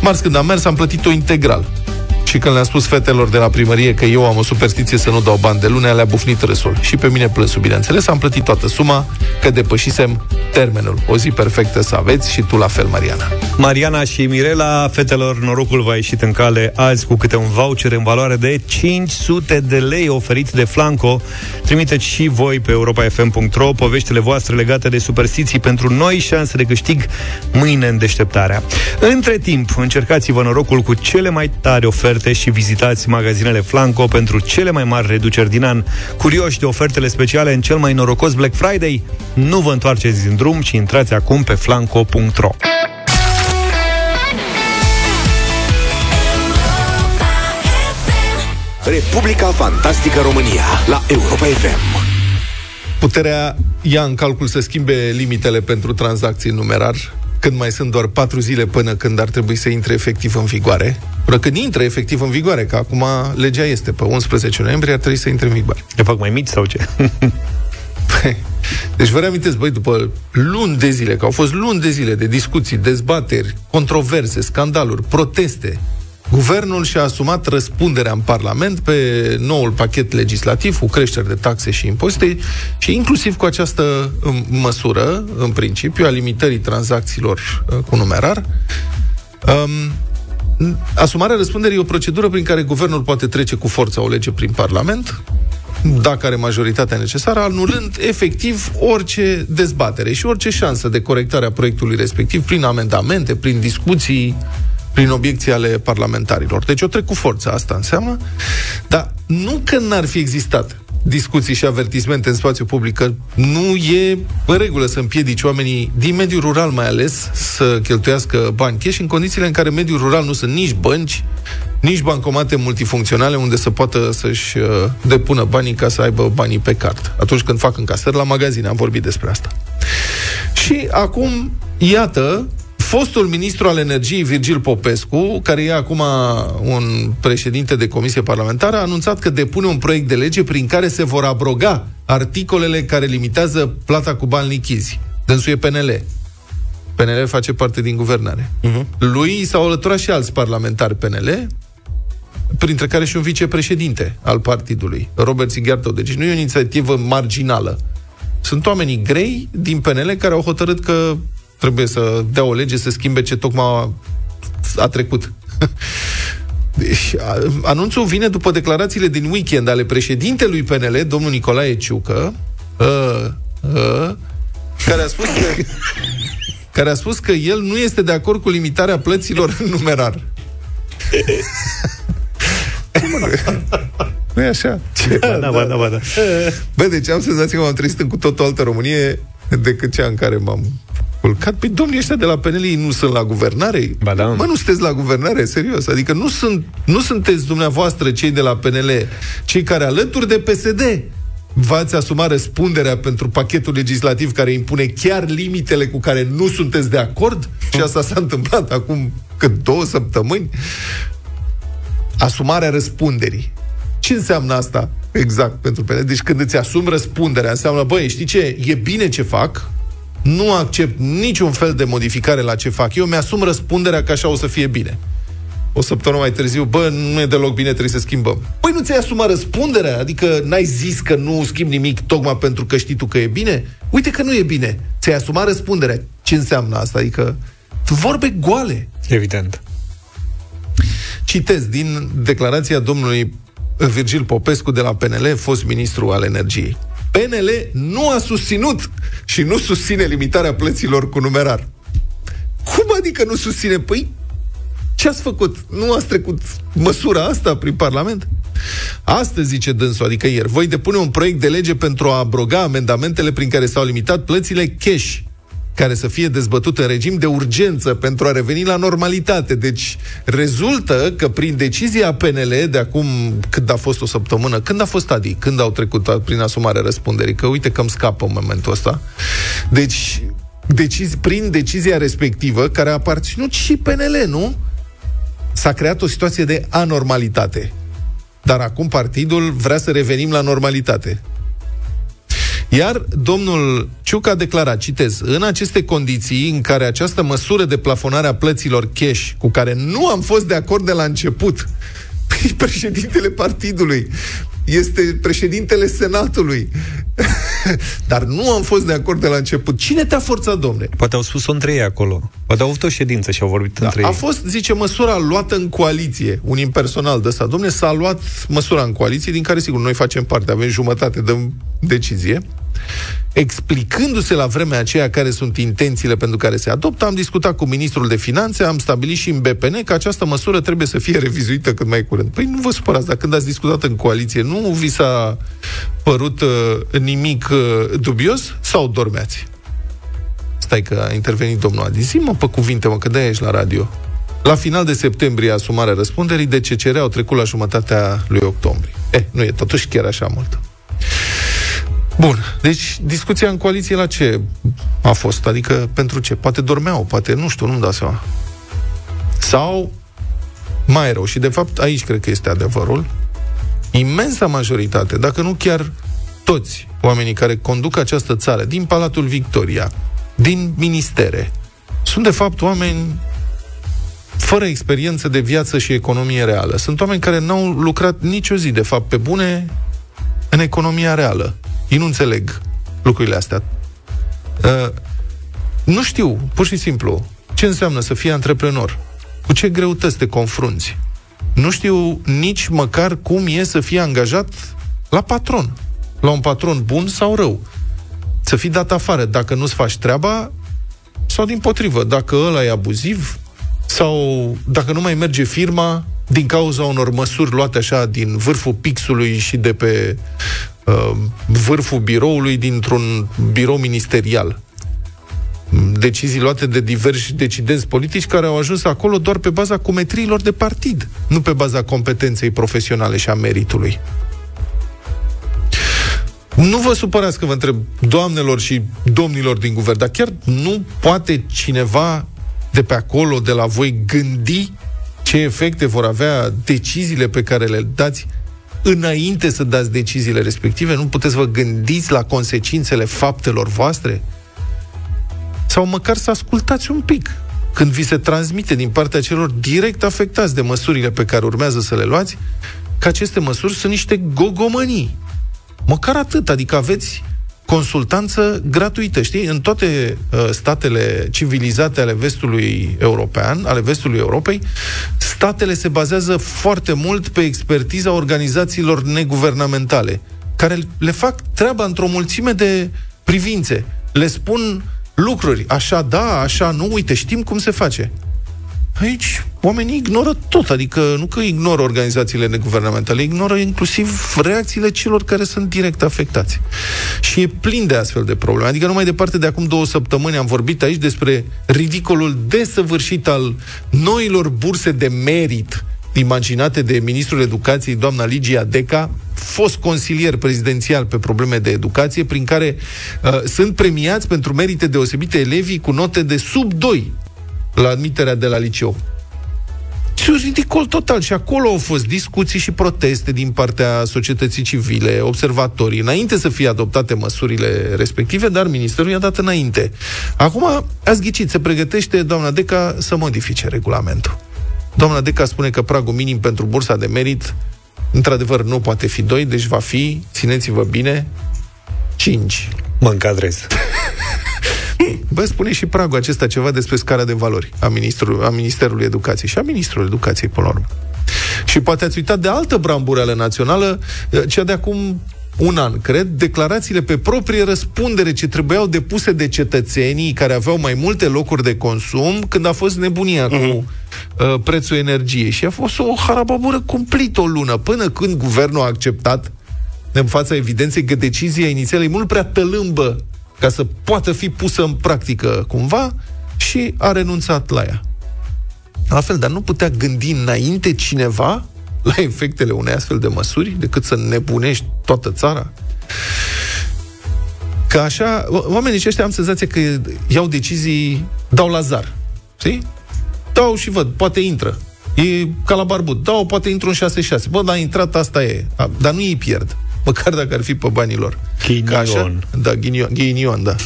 Speaker 3: Marți când am mers, am plătit-o integral. Și când le-am spus fetelor de la primărie că eu am o superstiție să nu dau bani de lunea, le-a bufnit râsul. Și pe mine plânsul, bineînțeles, am plătit toată suma, că depășisem termenul. O zi perfectă să aveți și tu la fel, Mariana.
Speaker 2: Mariana și Mirela, fetelor, norocul v-a ieșit în cale azi cu câte un voucher în valoare de 500 de lei oferit de Flanco. Trimiteți și voi pe europafm.ro poveștile voastre legate de superstiții pentru noi șanse de câștig mâine în deșteptarea. Între timp, încercați-vă norocul cu cele mai tari oferte și vizitați magazinele Flanco pentru cele mai mari reduceri din an. Curioși de ofertele speciale în cel mai norocos Black Friday? Nu vă întoarceți din drum, ci intrați acum pe flanco.ro.
Speaker 1: Republica Fantastică România la Europa FM.
Speaker 3: Puterea ia în calcul să schimbe limitele pentru tranzacții în numerar când mai sunt doar patru zile până când ar trebui să intre efectiv în vigoare. Până când intră efectiv în vigoare, că acum legea este pe 11 noiembrie, ar trebui să intre în vigoare.
Speaker 2: Le fac mai mici sau ce?
Speaker 3: Deci vă reamintesc, băi, după luni de zile, că au fost luni de zile de discuții, dezbateri, controverse, scandaluri, proteste, Guvernul și-a asumat răspunderea în Parlament pe noul pachet legislativ cu creșteri de taxe și impozite și inclusiv cu această um, măsură, în principiu, a limitării tranzacțiilor uh, cu numerar. Um, asumarea răspunderii e o procedură prin care guvernul poate trece cu forța o lege prin Parlament, dacă are majoritatea necesară, anulând efectiv orice dezbatere și orice șansă de corectare a proiectului respectiv prin amendamente, prin discuții, prin obiecții ale parlamentarilor. Deci o trec cu forță, asta înseamnă. Dar nu că n-ar fi existat discuții și avertismente în spațiu public, că nu e în regulă să împiedici oamenii din mediul rural mai ales să cheltuiască bani cash în condițiile în care mediul rural nu sunt nici bănci, nici bancomate multifuncționale unde să poată să-și uh, depună banii ca să aibă banii pe card. Atunci când fac încasări la magazine, am vorbit despre asta. Și acum, iată, Fostul ministru al energiei, Virgil Popescu, care e acum un președinte de comisie parlamentară, a anunțat că depune un proiect de lege prin care se vor abroga articolele care limitează plata cu bani lichizi. Dânsul e PNL. PNL face parte din guvernare. Uh-huh. Lui s-au alăturat și alți parlamentari PNL, printre care și un vicepreședinte al partidului, Robert Sighiartău. Deci nu e o inițiativă marginală. Sunt oamenii grei din PNL care au hotărât că trebuie să dea o lege să schimbe ce tocmai a trecut. Deci, anunțul vine după declarațiile din weekend ale președintelui PNL, domnul Nicolae Ciucă, uh, uh, care a spus că care a spus că el nu este de acord cu limitarea plăților în numerar. nu e așa?
Speaker 2: Ce? Ba da, ba da, ba da.
Speaker 3: Bă, deci am senzația că m-am trezit în cu totul altă Românie decât cea în care m-am culcat. Păi domnii ăștia de la PNL nu sunt la guvernare?
Speaker 2: Ba da.
Speaker 3: Mă, nu sunteți la guvernare, serios. Adică nu, sunt, nu sunteți dumneavoastră cei de la PNL, cei care alături de PSD v-ați asumat răspunderea pentru pachetul legislativ care impune chiar limitele cu care nu sunteți de acord? Și asta s-a întâmplat acum cât două săptămâni? Asumarea răspunderii. Ce înseamnă asta exact pentru PNL? Deci când îți asumi răspunderea, înseamnă, băi, știi ce, e bine ce fac, nu accept niciun fel de modificare la ce fac. Eu mi-asum răspunderea că așa o să fie bine. O săptămână mai târziu, bă, nu e deloc bine, trebuie să schimbăm. Păi nu ți-ai asumat răspunderea? Adică n-ai zis că nu schimbi nimic tocmai pentru că știi tu că e bine? Uite că nu e bine. Ți-ai asumat răspunderea. Ce înseamnă asta? Adică vorbe goale.
Speaker 2: Evident.
Speaker 3: Citez din declarația domnului Virgil Popescu de la PNL, fost ministru al energiei. PNL nu a susținut și nu susține limitarea plăților cu numerar. Cum adică nu susține? Păi, ce ați făcut? Nu ați trecut măsura asta prin Parlament? Astăzi, zice dânsul, adică ieri, voi depune un proiect de lege pentru a abroga amendamentele prin care s-au limitat plățile cash care să fie dezbătut în regim de urgență pentru a reveni la normalitate. Deci rezultă că prin decizia PNL de acum când a fost o săptămână, când a fost Adi, când au trecut prin asumarea răspunderii, că uite că îmi scapă în momentul ăsta. Deci decizi, prin decizia respectivă, care a aparținut și PNL, nu? S-a creat o situație de anormalitate. Dar acum partidul vrea să revenim la normalitate. Iar domnul Ciuc a declarat, citez, în aceste condiții în care această măsură de plafonare a plăților cash, cu care nu am fost de acord de la început, președintele partidului, este președintele Senatului. Dar nu am fost de acord de la început. Cine te-a forțat, domne?
Speaker 2: Poate au spus-o între ei acolo. Poate au avut o ședință și au vorbit da, între
Speaker 3: a
Speaker 2: ei.
Speaker 3: A fost, zice, măsura luată în coaliție. Un impersonal de ăsta. Domne, s-a luat măsura în coaliție, din care, sigur, noi facem parte. Avem jumătate de decizie explicându-se la vremea aceea care sunt intențiile pentru care se adoptă, am discutat cu ministrul de finanțe, am stabilit și în BPN că această măsură trebuie să fie revizuită cât mai curând. Păi nu vă supărați, dar când ați discutat în coaliție, nu vi s-a părut uh, nimic uh, dubios sau dormeați? Stai că a intervenit domnul Adi. Zi-mă pe cuvinte, mă, că de ești la radio. La final de septembrie, asumarea răspunderii de CCR au trecut la jumătatea lui octombrie. Eh, nu e totuși chiar așa mult. Bun, deci discuția în coaliție la ce a fost? Adică pentru ce? Poate dormeau, poate, nu știu, nu-mi dau seama. Sau mai rău, și de fapt aici cred că este adevărul, imensa majoritate, dacă nu chiar toți oamenii care conduc această țară, din Palatul Victoria, din ministere, sunt de fapt oameni fără experiență de viață și economie reală. Sunt oameni care n-au lucrat nicio zi, de fapt, pe bune, în economia reală. Ei nu înțeleg lucrurile astea. Uh, nu știu, pur și simplu, ce înseamnă să fii antreprenor. Cu ce greutăți te confrunți. Nu știu nici măcar cum e să fii angajat la patron. La un patron bun sau rău. Să fii dat afară dacă nu-ți faci treaba sau din potrivă, dacă ăla e abuziv sau dacă nu mai merge firma din cauza unor măsuri luate așa din vârful pixului și de pe uh, vârful biroului dintr-un birou ministerial decizii luate de diversi decidenți politici care au ajuns acolo doar pe baza cumetriilor de partid, nu pe baza competenței profesionale și a meritului. Nu vă supărați că vă întreb, doamnelor și domnilor din guvern, dar chiar nu poate cineva de pe acolo, de la voi, gândi ce efecte vor avea deciziile pe care le dați înainte să dați deciziile respective? Nu puteți vă gândiți la consecințele faptelor voastre? Sau măcar să ascultați un pic când vi se transmite din partea celor direct afectați de măsurile pe care urmează să le luați, că aceste măsuri sunt niște gogomănii. Măcar atât, adică aveți consultanță gratuită, știi? În toate uh, statele civilizate ale vestului european, ale vestului Europei, statele se bazează foarte mult pe expertiza organizațiilor neguvernamentale, care le fac treaba într-o mulțime de privințe. Le spun lucruri. Așa da, așa nu, uite, știm cum se face. Aici oamenii ignoră tot, adică nu că ignoră organizațiile neguvernamentale, ignoră inclusiv reacțiile celor care sunt direct afectați. Și e plin de astfel de probleme. Adică numai departe de acum două săptămâni am vorbit aici despre ridicolul desăvârșit al noilor burse de merit imaginate de ministrul educației, doamna Ligia Deca, fost consilier prezidențial pe probleme de educație, prin care uh, sunt premiați pentru merite deosebite elevii cu note de sub 2 la admiterea de la liceu. Și un ridicol total. Și acolo au fost discuții și proteste din partea societății civile, observatorii, înainte să fie adoptate măsurile respective, dar ministerul i-a dat înainte. Acum, ați ghicit, se pregătește doamna Deca să modifice regulamentul. Doamna Deca spune că pragul minim pentru bursa de merit într-adevăr nu poate fi 2, deci va fi, țineți-vă bine, 5.
Speaker 2: Mă încadrez.
Speaker 3: Bă, spune și pragul acesta ceva despre scara de valori a, ministrul, a Ministerului Educației și a Ministrului Educației, până la urmă. Și poate ați uitat de altă brambureală națională, cea de acum un an, cred, declarațiile pe proprie răspundere ce trebuiau depuse de cetățenii care aveau mai multe locuri de consum când a fost nebunia uh-huh. cu mhm. uh, prețul energiei. Și a fost o harababură cumplită o lună, până când guvernul a acceptat în fața evidenței că decizia inițială e mult prea tălâmbă ca să poată fi pusă în practică cumva și a renunțat la ea. La fel, dar nu putea gândi înainte cineva la efectele unei astfel de măsuri decât să nebunești toată țara? Că așa, oamenii ăștia am senzația că iau decizii, dau la zar. Știi? Dau și văd, poate intră. E ca la barbut. Dau, poate intră un 6-6. Bă, dar a intrat, asta e. A, dar nu îi pierd. Măcar dacă ar fi pe banii lor.
Speaker 2: Ghinion. Așa,
Speaker 3: da, ghinion, ghinion, da.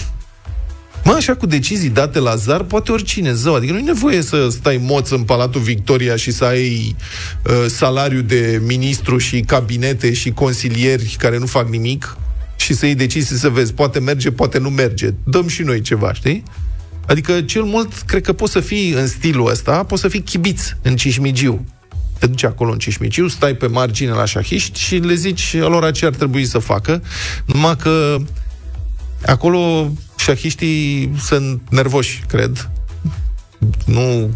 Speaker 3: Mă, așa cu decizii date la zar, poate oricine, zău. Adică nu e nevoie să stai moț în Palatul Victoria și să ai uh, salariu de ministru și cabinete și consilieri care nu fac nimic și să iei decizii să vezi, poate merge, poate nu merge. Dăm și noi ceva, știi? Adică, cel mult, cred că poți să fii în stilul ăsta, poți să fii chibiț în Cismigiu. Te duci acolo în Cismigiu, stai pe margine la șahiști și le zici alora ce ar trebui să facă, numai că acolo șahiștii sunt nervoși, cred. Nu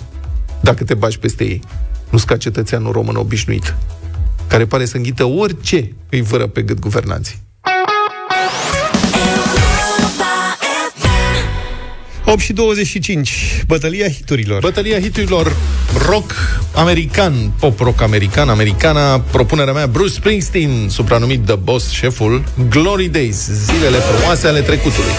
Speaker 3: dacă te bagi peste ei. Nu ca cetățeanul român obișnuit, care pare să înghită orice îi vără pe gât guvernanții.
Speaker 2: 8 și 25. Bătălia hiturilor.
Speaker 3: Bătălia hiturilor rock american, pop rock american, americana, propunerea mea, Bruce Springsteen, supranumit The Boss, șeful, Glory Days, zilele frumoase ale trecutului.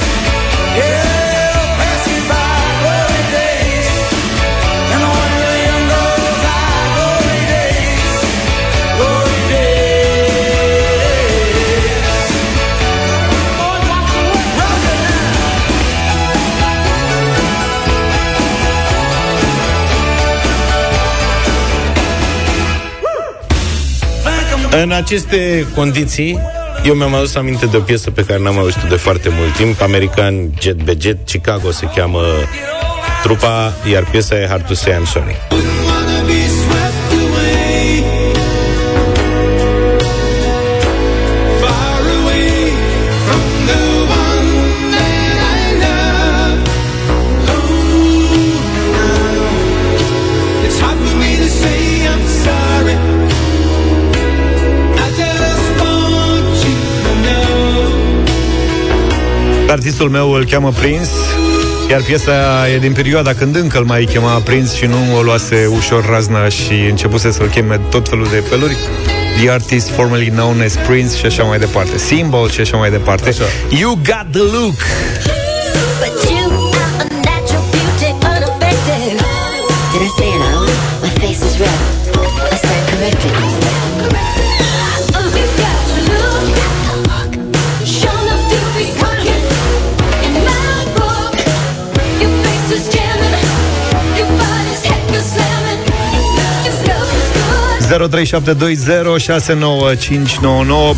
Speaker 4: În aceste condiții, eu mi-am adus aminte de o piesă pe care n-am auzit de foarte mult timp, american Jet be Jet, Chicago se cheamă trupa, iar piesa e Hard to Say I'm Sorry.
Speaker 2: Artistul meu îl cheamă Prince iar piesa e din perioada când încă îl mai chema Prince și nu o luase ușor razna și începuse să-l cheme tot felul de feluri. The artist formerly known as Prince și așa mai departe. Symbol și așa mai departe. Așa. You got the look!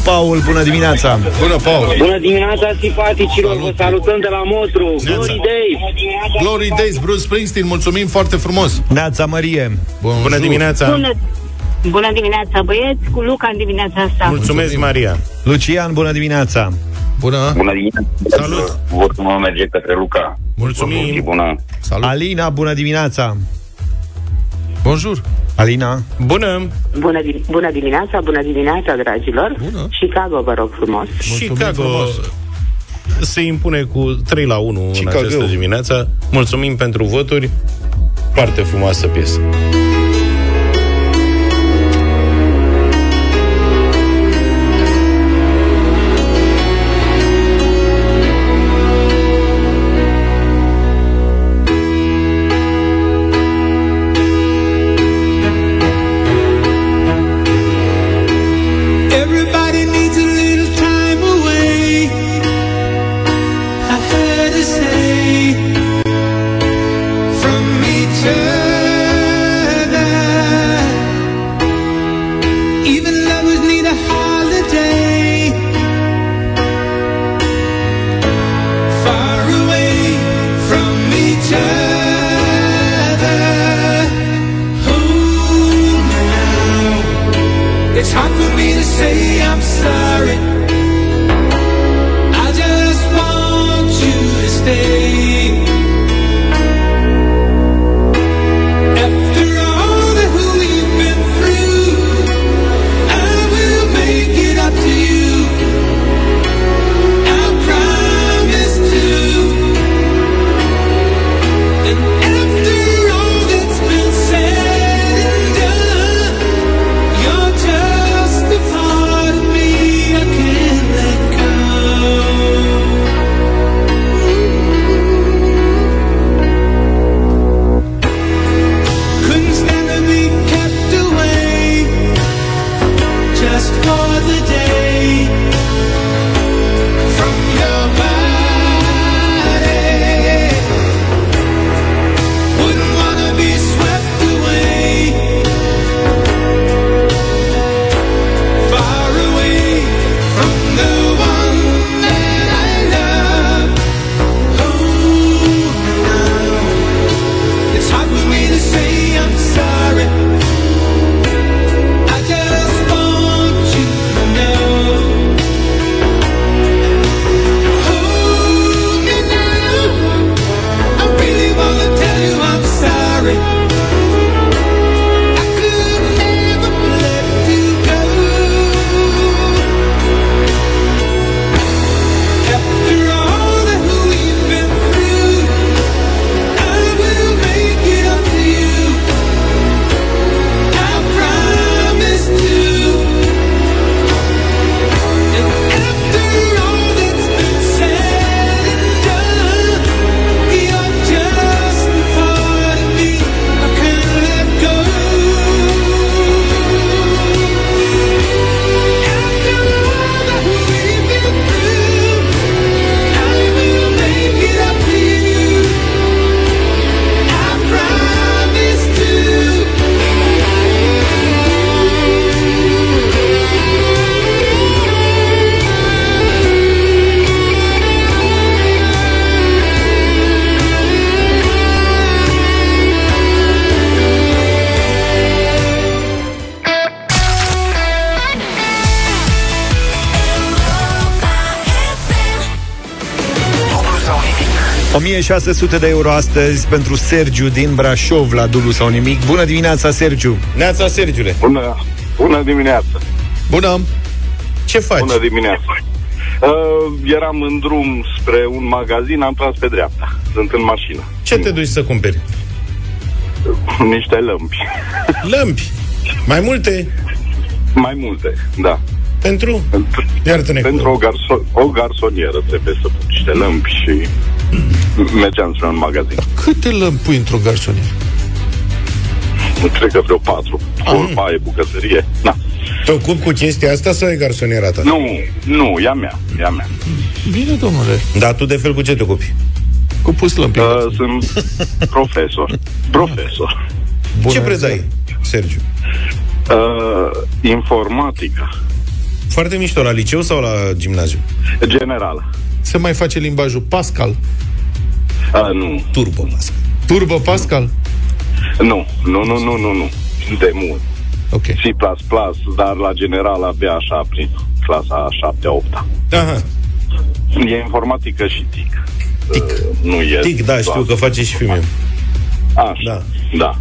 Speaker 2: Paul, bună dimineața!
Speaker 3: Bună, Paul!
Speaker 12: Bună dimineața, simpaticilor! Salut. Vă salutăm de la Motru! Glory Days!
Speaker 3: Glory Days, Bruce Springsteen, mulțumim foarte frumos!
Speaker 2: Neața Marie!
Speaker 4: Bun, bună dimineața!
Speaker 13: Bună, bună dimineața, băieți! Cu Luca în dimineața asta!
Speaker 4: Mulțumesc, Mulțumim. Maria!
Speaker 2: Lucian, bună dimineața!
Speaker 3: Bună!
Speaker 14: Bună dimineața!
Speaker 3: Salut!
Speaker 14: Votul meu merge către Luca.
Speaker 3: Mulțumim!
Speaker 14: Bună!
Speaker 2: Salut! Alina, bună dimineața!
Speaker 3: Bonjour!
Speaker 2: Alina.
Speaker 4: Bună!
Speaker 13: Bună, bună dimineața, bună dimineața, dragilor. Bună. Chicago, vă rog frumos.
Speaker 4: Chicago se impune cu 3 la 1 Chicago. în această dimineață. Mulțumim pentru voturi. Foarte frumoasă piesă. It's hard for me to say I'm sorry.
Speaker 2: 1600 de euro astăzi pentru Sergiu din Brașov la dublu sau nimic. Bună dimineața, Sergiu!
Speaker 5: Neața, Sergiule!
Speaker 15: Bună, bună dimineața!
Speaker 3: Bună!
Speaker 5: Ce faci?
Speaker 15: Bună dimineața! Uh, eram în drum spre un magazin, am tras pe dreapta. Sunt în mașină.
Speaker 5: Ce te duci să cumperi?
Speaker 15: Niște lămpi.
Speaker 5: Lămpi? Mai multe?
Speaker 15: Mai multe, da.
Speaker 5: Pentru?
Speaker 15: Iartă-ne Pentru o, garso- o garsonieră trebuie să pun niște lămpi și mergeam spre un magazin.
Speaker 3: Câte lămpi pui într-o garsonieră?
Speaker 15: Cred că vreo patru. O baie, bucătărie. Na.
Speaker 5: Te ocupi cu chestia asta sau e garsoniera ta?
Speaker 15: Nu, nu, e a mea, e a mea.
Speaker 3: Bine, domnule.
Speaker 5: Dar tu de fel cu ce te ocupi?
Speaker 3: Cu pus lămpi.
Speaker 15: Uh, sunt profesor. Profesor.
Speaker 5: Bună ce predai, Sergiu?
Speaker 15: Uh, informatică.
Speaker 5: Foarte mișto, la liceu sau la gimnaziu?
Speaker 15: Generală.
Speaker 3: Se mai face limbajul Pascal?
Speaker 15: Uh, nu.
Speaker 5: Turbo Pascal.
Speaker 3: Turbo Pascal?
Speaker 15: Nu, nu, nu, nu, nu, nu. De mult.
Speaker 3: Ok.
Speaker 15: C++, dar la general abia așa prin clasa 7-8.
Speaker 5: Aha.
Speaker 15: E informatică și TIC. TIC. Uh, nu e
Speaker 5: TIC, da, știu că face și filme.
Speaker 15: Așa, da. da.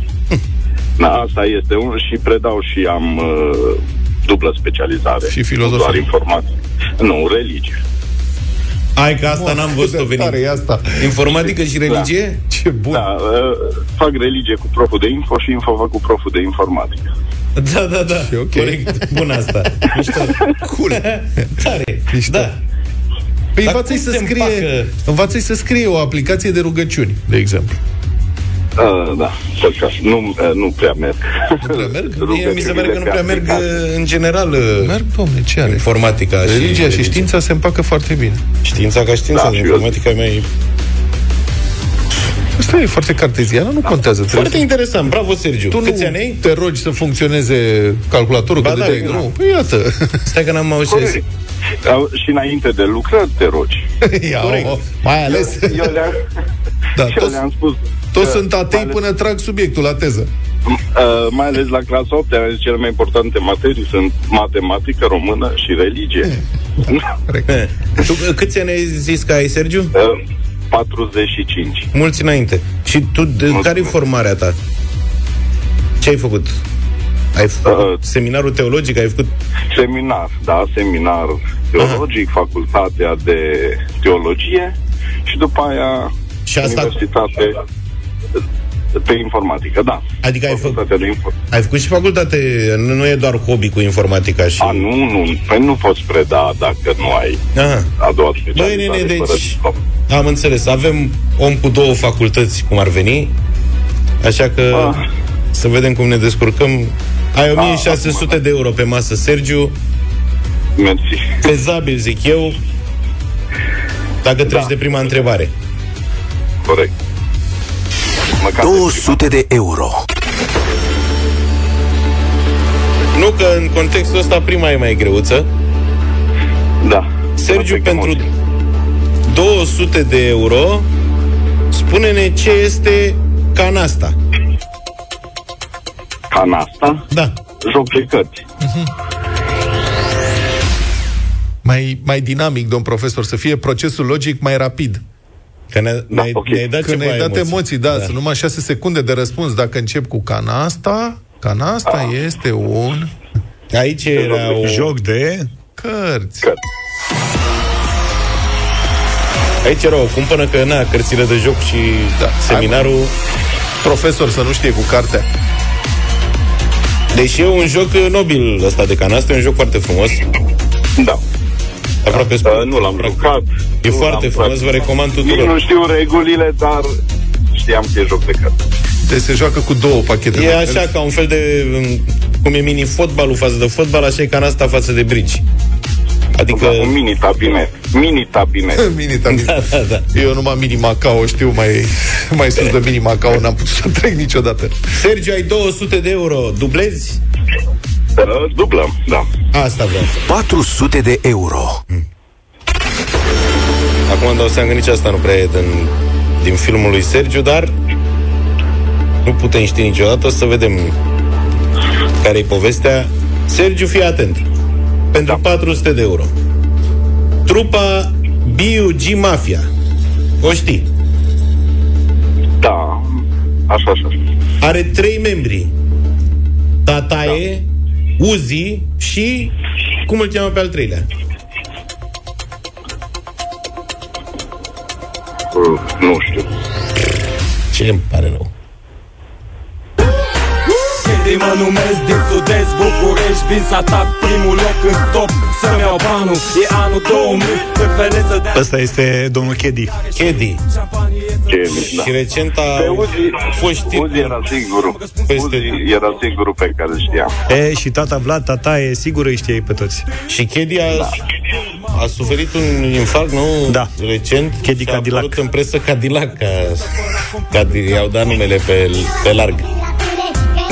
Speaker 15: da, asta este un și predau și am uh, dublă specializare.
Speaker 3: Și filozofie.
Speaker 15: Nu doar informatică. Nu, religie.
Speaker 5: Hai că asta n-am văzut-o venit.
Speaker 3: Tare asta.
Speaker 5: Informatică și religie?
Speaker 3: Da. Ce bun.
Speaker 15: Da, uh, fac religie cu proful de info și info fac cu proful de informatică.
Speaker 5: Da, da, da.
Speaker 3: E ok.
Speaker 5: Corect. Bun asta. Mișto.
Speaker 3: Cool.
Speaker 5: Tare.
Speaker 3: Mișto.
Speaker 5: Da.
Speaker 3: Păi
Speaker 5: Dar
Speaker 3: învață-i
Speaker 5: cum
Speaker 3: să
Speaker 5: se
Speaker 3: scrie,
Speaker 5: împacă?
Speaker 3: învață să scrie o aplicație de rugăciuni, de exemplu.
Speaker 15: Uh, da, că nu, uh, nu prea merg.
Speaker 3: Nu prea merg?
Speaker 5: Mie mi se pare că nu prea merg
Speaker 15: aplicații.
Speaker 5: uh, în general uh,
Speaker 3: Merg, domne, ce are?
Speaker 5: informatica și
Speaker 3: Religia și
Speaker 5: religia.
Speaker 3: știința se împacă foarte bine.
Speaker 5: Știința ca știința,
Speaker 15: Da,
Speaker 5: da,
Speaker 15: și eu-
Speaker 5: informatica e mai...
Speaker 3: Asta e foarte carteziană, nu contează.
Speaker 5: Foarte
Speaker 3: Trebuie-
Speaker 5: interesant, bravo Sergiu.
Speaker 3: Tu
Speaker 5: Câți
Speaker 3: nu
Speaker 5: ani ai?
Speaker 3: te rogi să funcționeze calculatorul,
Speaker 5: Ba
Speaker 3: că
Speaker 5: da,
Speaker 3: de
Speaker 5: da.
Speaker 3: nu. Păi iată.
Speaker 5: Stai că n-am auzit.
Speaker 15: Corect. Uh, și înainte de lucrări te rogi.
Speaker 3: Ia,
Speaker 5: Corect.
Speaker 3: o, mai ales.
Speaker 15: Eu le-am,
Speaker 3: Da,
Speaker 15: eu
Speaker 3: toți,
Speaker 15: le-am spus.
Speaker 3: toți
Speaker 15: că
Speaker 3: sunt
Speaker 15: mai
Speaker 3: atei
Speaker 15: ales-
Speaker 3: până trag subiectul la teză.
Speaker 15: Uh, mai ales la clasa 8 am zis cele mai importante materii sunt matematică, română și religie.
Speaker 5: Tu uh, câți ani ai zis că ai, Sergiu?
Speaker 15: Uh, 45.
Speaker 5: Mulți înainte. Și tu, de, care e formarea ta? Ce ai făcut? Ai făcut
Speaker 15: Uh,
Speaker 5: seminarul teologic? Ai făcut...
Speaker 15: Seminar, da, seminar teologic, facultatea de teologie și după aia
Speaker 5: Și asta-
Speaker 15: universitate pe informatică, da.
Speaker 5: Adică ai făcut,
Speaker 15: Facultatea de informatică.
Speaker 5: ai făcut și facultate, nu, nu e doar hobby cu informatica și...
Speaker 15: A, nu, nu, păi nu poți preda dacă nu ai
Speaker 5: Aha.
Speaker 15: a doua
Speaker 5: Băi,
Speaker 15: specializare.
Speaker 5: nene,
Speaker 15: fără
Speaker 5: deci
Speaker 15: diplomă.
Speaker 5: am înțeles. Avem om cu două facultăți, cum ar veni, așa că
Speaker 15: Ah.
Speaker 5: să vedem cum ne descurcăm. Ai 1600 de euro pe masă, Sergiu.
Speaker 15: Mersi.
Speaker 5: Fezabil, zic eu, dacă treci
Speaker 15: Da.
Speaker 5: de prima întrebare.
Speaker 15: Corect. Măcar de
Speaker 1: 200 de euro.
Speaker 5: Nu că în contextul ăsta prima e mai greuță.
Speaker 15: prima. Da.
Speaker 5: Sergiu,
Speaker 15: Perfect,
Speaker 5: pentru
Speaker 15: emoții.
Speaker 5: 200 de euro, spune-ne ce este canasta.
Speaker 15: Canasta,
Speaker 5: Da.
Speaker 15: joc de cărți.
Speaker 3: Mai, mai dinamic, domn profesor, să fie procesul logic mai rapid.
Speaker 5: Că ne,
Speaker 15: Da,
Speaker 5: ne-ai,
Speaker 15: ok.
Speaker 5: ne-ai dat
Speaker 3: Când
Speaker 5: ceva
Speaker 3: ai dat emoții,
Speaker 5: emoții.
Speaker 3: da, da, să numai 6 secunde de răspuns. Dacă încep cu canasta, canasta este un
Speaker 5: Aici era o...
Speaker 2: Joc de...
Speaker 3: cărți.
Speaker 15: Cărți.
Speaker 5: Aici era o cumpănă că, na, cărțile de joc și
Speaker 3: Da.
Speaker 5: seminarul...
Speaker 3: Profesor să nu știe cu cartea.
Speaker 5: Deși e un joc nobil ăsta de canastă, e un joc foarte frumos.
Speaker 15: Da.
Speaker 5: Aproape
Speaker 15: Uh,
Speaker 5: spun.
Speaker 15: nu l-am jucat.
Speaker 5: E
Speaker 15: Nu
Speaker 5: foarte
Speaker 15: l-am
Speaker 5: frumos,
Speaker 15: jucat.
Speaker 5: vă recomand
Speaker 15: Nici
Speaker 5: tuturor.
Speaker 15: nu știu regulile, dar știam că e joc de cărți.
Speaker 3: Deci se joacă cu două pachete.
Speaker 5: E
Speaker 3: de
Speaker 5: așa
Speaker 3: cărți.
Speaker 5: ca un fel de... um, Cum e mini-fotbalul față de fotbal, așa e canasta față de bridge. Adică...
Speaker 15: Da, un mini tabinet. Mini tabinet.
Speaker 3: Mini tabinet.
Speaker 5: Da, da, da.
Speaker 3: Eu numai mini Macao știu mai, mai sus de mini Macao N-am putut să trec niciodată
Speaker 5: Sergiu, ai 200 de euro. Dublezi?
Speaker 15: Uh, dublăm, da.
Speaker 5: Asta vreau.
Speaker 1: 400 de euro.
Speaker 5: Acum îmi dau seama că nici asta nu prea e din, din filmul lui Sergiu, dar nu putem ști niciodată. O să vedem care e povestea. Sergiu, fii atent. Pentru da. 400 de euro. Trupa B.U.G. Mafia. O știi?
Speaker 15: Așa, așa.
Speaker 5: Are trei membri. Tataie, da. Uzi și... Cum îl cheamă pe al treilea?
Speaker 15: Uh, nu știu.
Speaker 5: Ce îmi pare rău.
Speaker 16: Cindy mă numesc din sud-est București Vin să atac primul loc în top Să-mi iau banul E anul 2000 Pe fereță de
Speaker 2: Ăsta este domnul Chedi.
Speaker 5: Chedi.
Speaker 15: Ce, da.
Speaker 5: Și recent a
Speaker 15: Pe Uzi,
Speaker 5: fost știri
Speaker 15: Uzi era singurul. Uzi era singurul pe care îl știam.
Speaker 2: E, și tata Vlad, tata e sigur îi știai pe toți.
Speaker 5: Și Chedi a, da. a suferit un infarct, nu?
Speaker 2: Da.
Speaker 5: Recent.
Speaker 2: Chedi
Speaker 5: și a
Speaker 2: Cadillac.
Speaker 5: apărut în presă Cadillac, ca, ca i-au dat numele pe, pe larg.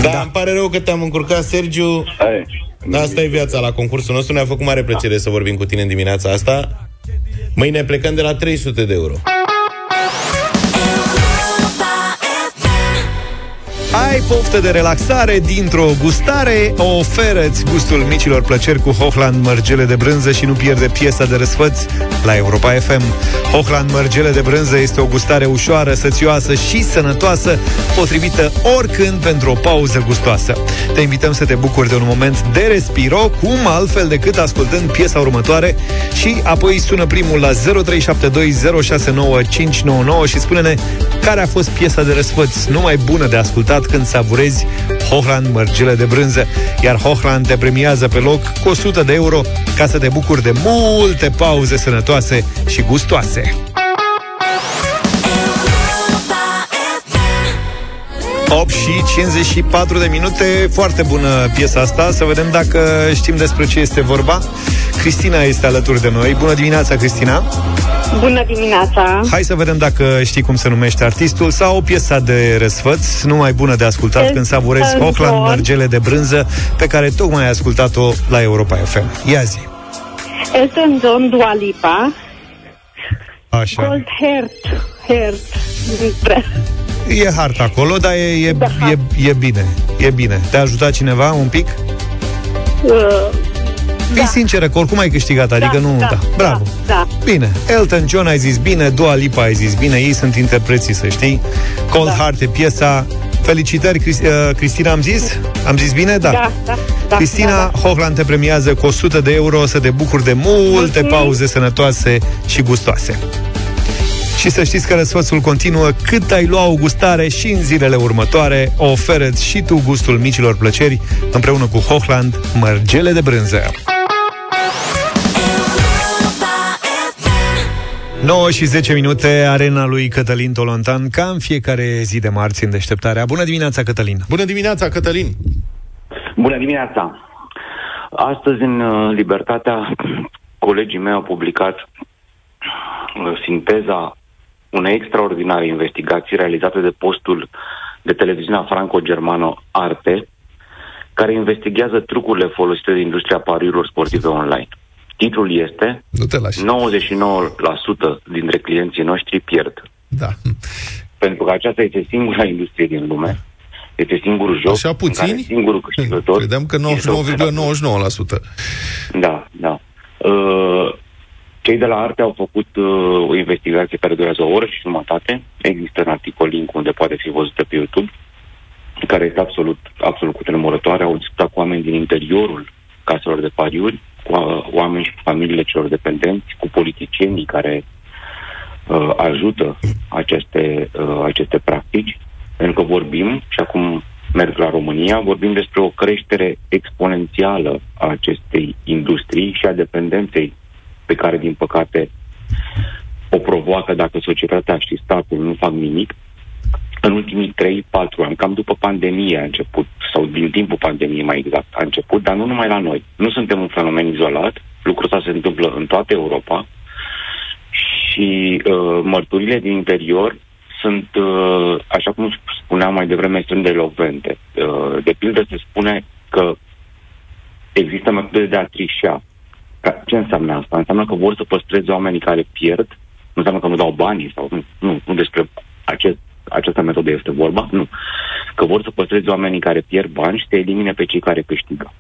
Speaker 5: Da, da, îmi pare rău că te-am încurcat, Sergiu. Da, asta e viața la concursul nostru. Ne-a făcut mare plăcere să vorbim cu tine în dimineața asta. Mâine plecăm de la 300 de euro.
Speaker 2: Ai poftă de relaxare dintr-o gustare? Oferă-ți gustul micilor plăceri cu Hochland mărgele de brânză și nu pierde piesa de răsfăț la Europa FM. Hochland mărgele de brânză este o gustare ușoară, sățioasă și sănătoasă, potrivită oricând pentru o pauză gustoasă. Te invităm să te bucuri de un moment de respiro, cum altfel decât ascultând piesa următoare și apoi sună primul la 0372069599 și spune-ne care a fost piesa de răsfăț numai bună de ascultat când savurezi Hochland mărgele de brânză. Iar Hochland te premiază pe loc cu 100 de euro ca să te bucuri de multe pauze sănătoase și gustoase. 8 și 54 de minute. Foarte bună piesa asta. Să vedem dacă știm despre ce este vorba. Cristina este alături de noi. Bună dimineața, Cristina.
Speaker 17: Bună dimineața!
Speaker 2: Hai să vedem dacă știi cum se numește artistul Sau o piesă de răsfăț. Numai bună de ascultat
Speaker 17: Elton
Speaker 2: când savurezi
Speaker 17: John.
Speaker 2: Hochland mărgele de brânză Pe care tocmai ai ascultat-o la Europa FM Ia zi.
Speaker 17: Elton John, Dua Lipa,
Speaker 2: Așa.
Speaker 17: Cold Heart, Heart, Prea-
Speaker 2: E harta acolo, dar e, e,
Speaker 17: Da.
Speaker 2: e, e bine E bine Te-a ajutat cineva un pic?
Speaker 17: uh,
Speaker 2: Fii sinceră că oricum ai câștigat, adică nu... Da, bravo.
Speaker 17: da.
Speaker 2: Bine, Elton John ai zis bine, Dua Lipa ai zis bine, ei sunt interpreții, să știi. Cold da. Heart e piesa. Felicitări, Crist- uh, Cristina, am zis? Am zis bine? Da.
Speaker 17: Da, da, da,
Speaker 2: Cristina
Speaker 17: da, da.
Speaker 2: Hochland te premiază cu 100 de euro să te bucuri de multe pauze sănătoase și gustoase. Și să știți că răsfățul continuă cât ai lua o gustare și în zilele următoare. Oferă-ți și tu gustul micilor plăceri împreună cu Hochland mărgele de brânză. 9 și 10 minute, arena lui Cătălin Tolontan, ca în fiecare zi de marți în deșteptarea. Bună dimineața, Cătălin!
Speaker 5: Bună dimineața, Cătălin!
Speaker 18: Bună dimineața! Astăzi, în uh, Libertatea, colegii mei au publicat uh, sinteza unei extraordinare investigații realizate de postul de televiziunea franco-germană Arte, care investigează trucurile folosite de industria pariurilor sportive online. Titlul este
Speaker 3: Nu te lași.
Speaker 18: 99% dintre clienții noștri pierd.
Speaker 3: Da.
Speaker 18: Pentru că aceasta este singura industrie din lume. Este singurul joc
Speaker 3: Așa
Speaker 18: în care
Speaker 3: puțini?
Speaker 18: singurul câștigător
Speaker 3: Credeam că
Speaker 18: este un
Speaker 3: 99,99%.
Speaker 18: da, da. Uh, cei de la Arte au făcut uh, o investigație care durează o oră și jumătate. Există în articol link unde poate fi văzută pe YouTube, care este absolut, absolut cutremurătoare. Au discutat cu oameni din interiorul caselor de pariuri, cu uh, oameni și cu familiile celor dependenți, cu politicienii care uh, ajută aceste, uh, aceste practici, pentru că vorbim, și acum merg la România, vorbim despre o creștere exponențială a acestei industrii și a dependenței pe care, din păcate, o provoacă dacă societatea și statul nu fac nimic. În ultimii 3-4 ani, cam după pandemie a început, sau din timpul pandemiei mai exact, a început, dar nu numai la noi. Nu suntem un fenomen izolat, lucrul ăsta se întâmplă în toată Europa și uh, mărturile din interior sunt, uh, așa cum spuneam mai devreme, extrem de elocvente. Uh, de pildă se spune că există metode de a trișa. Ca, ce înseamnă asta? Înseamnă că vor să păstreze oamenii care pierd, nu înseamnă că nu dau banii sau nu, nu, nu despre acest, această metodă este vorba, nu. Că vor să păstreze oamenii care pierd bani și să elimine pe cei care câștigă.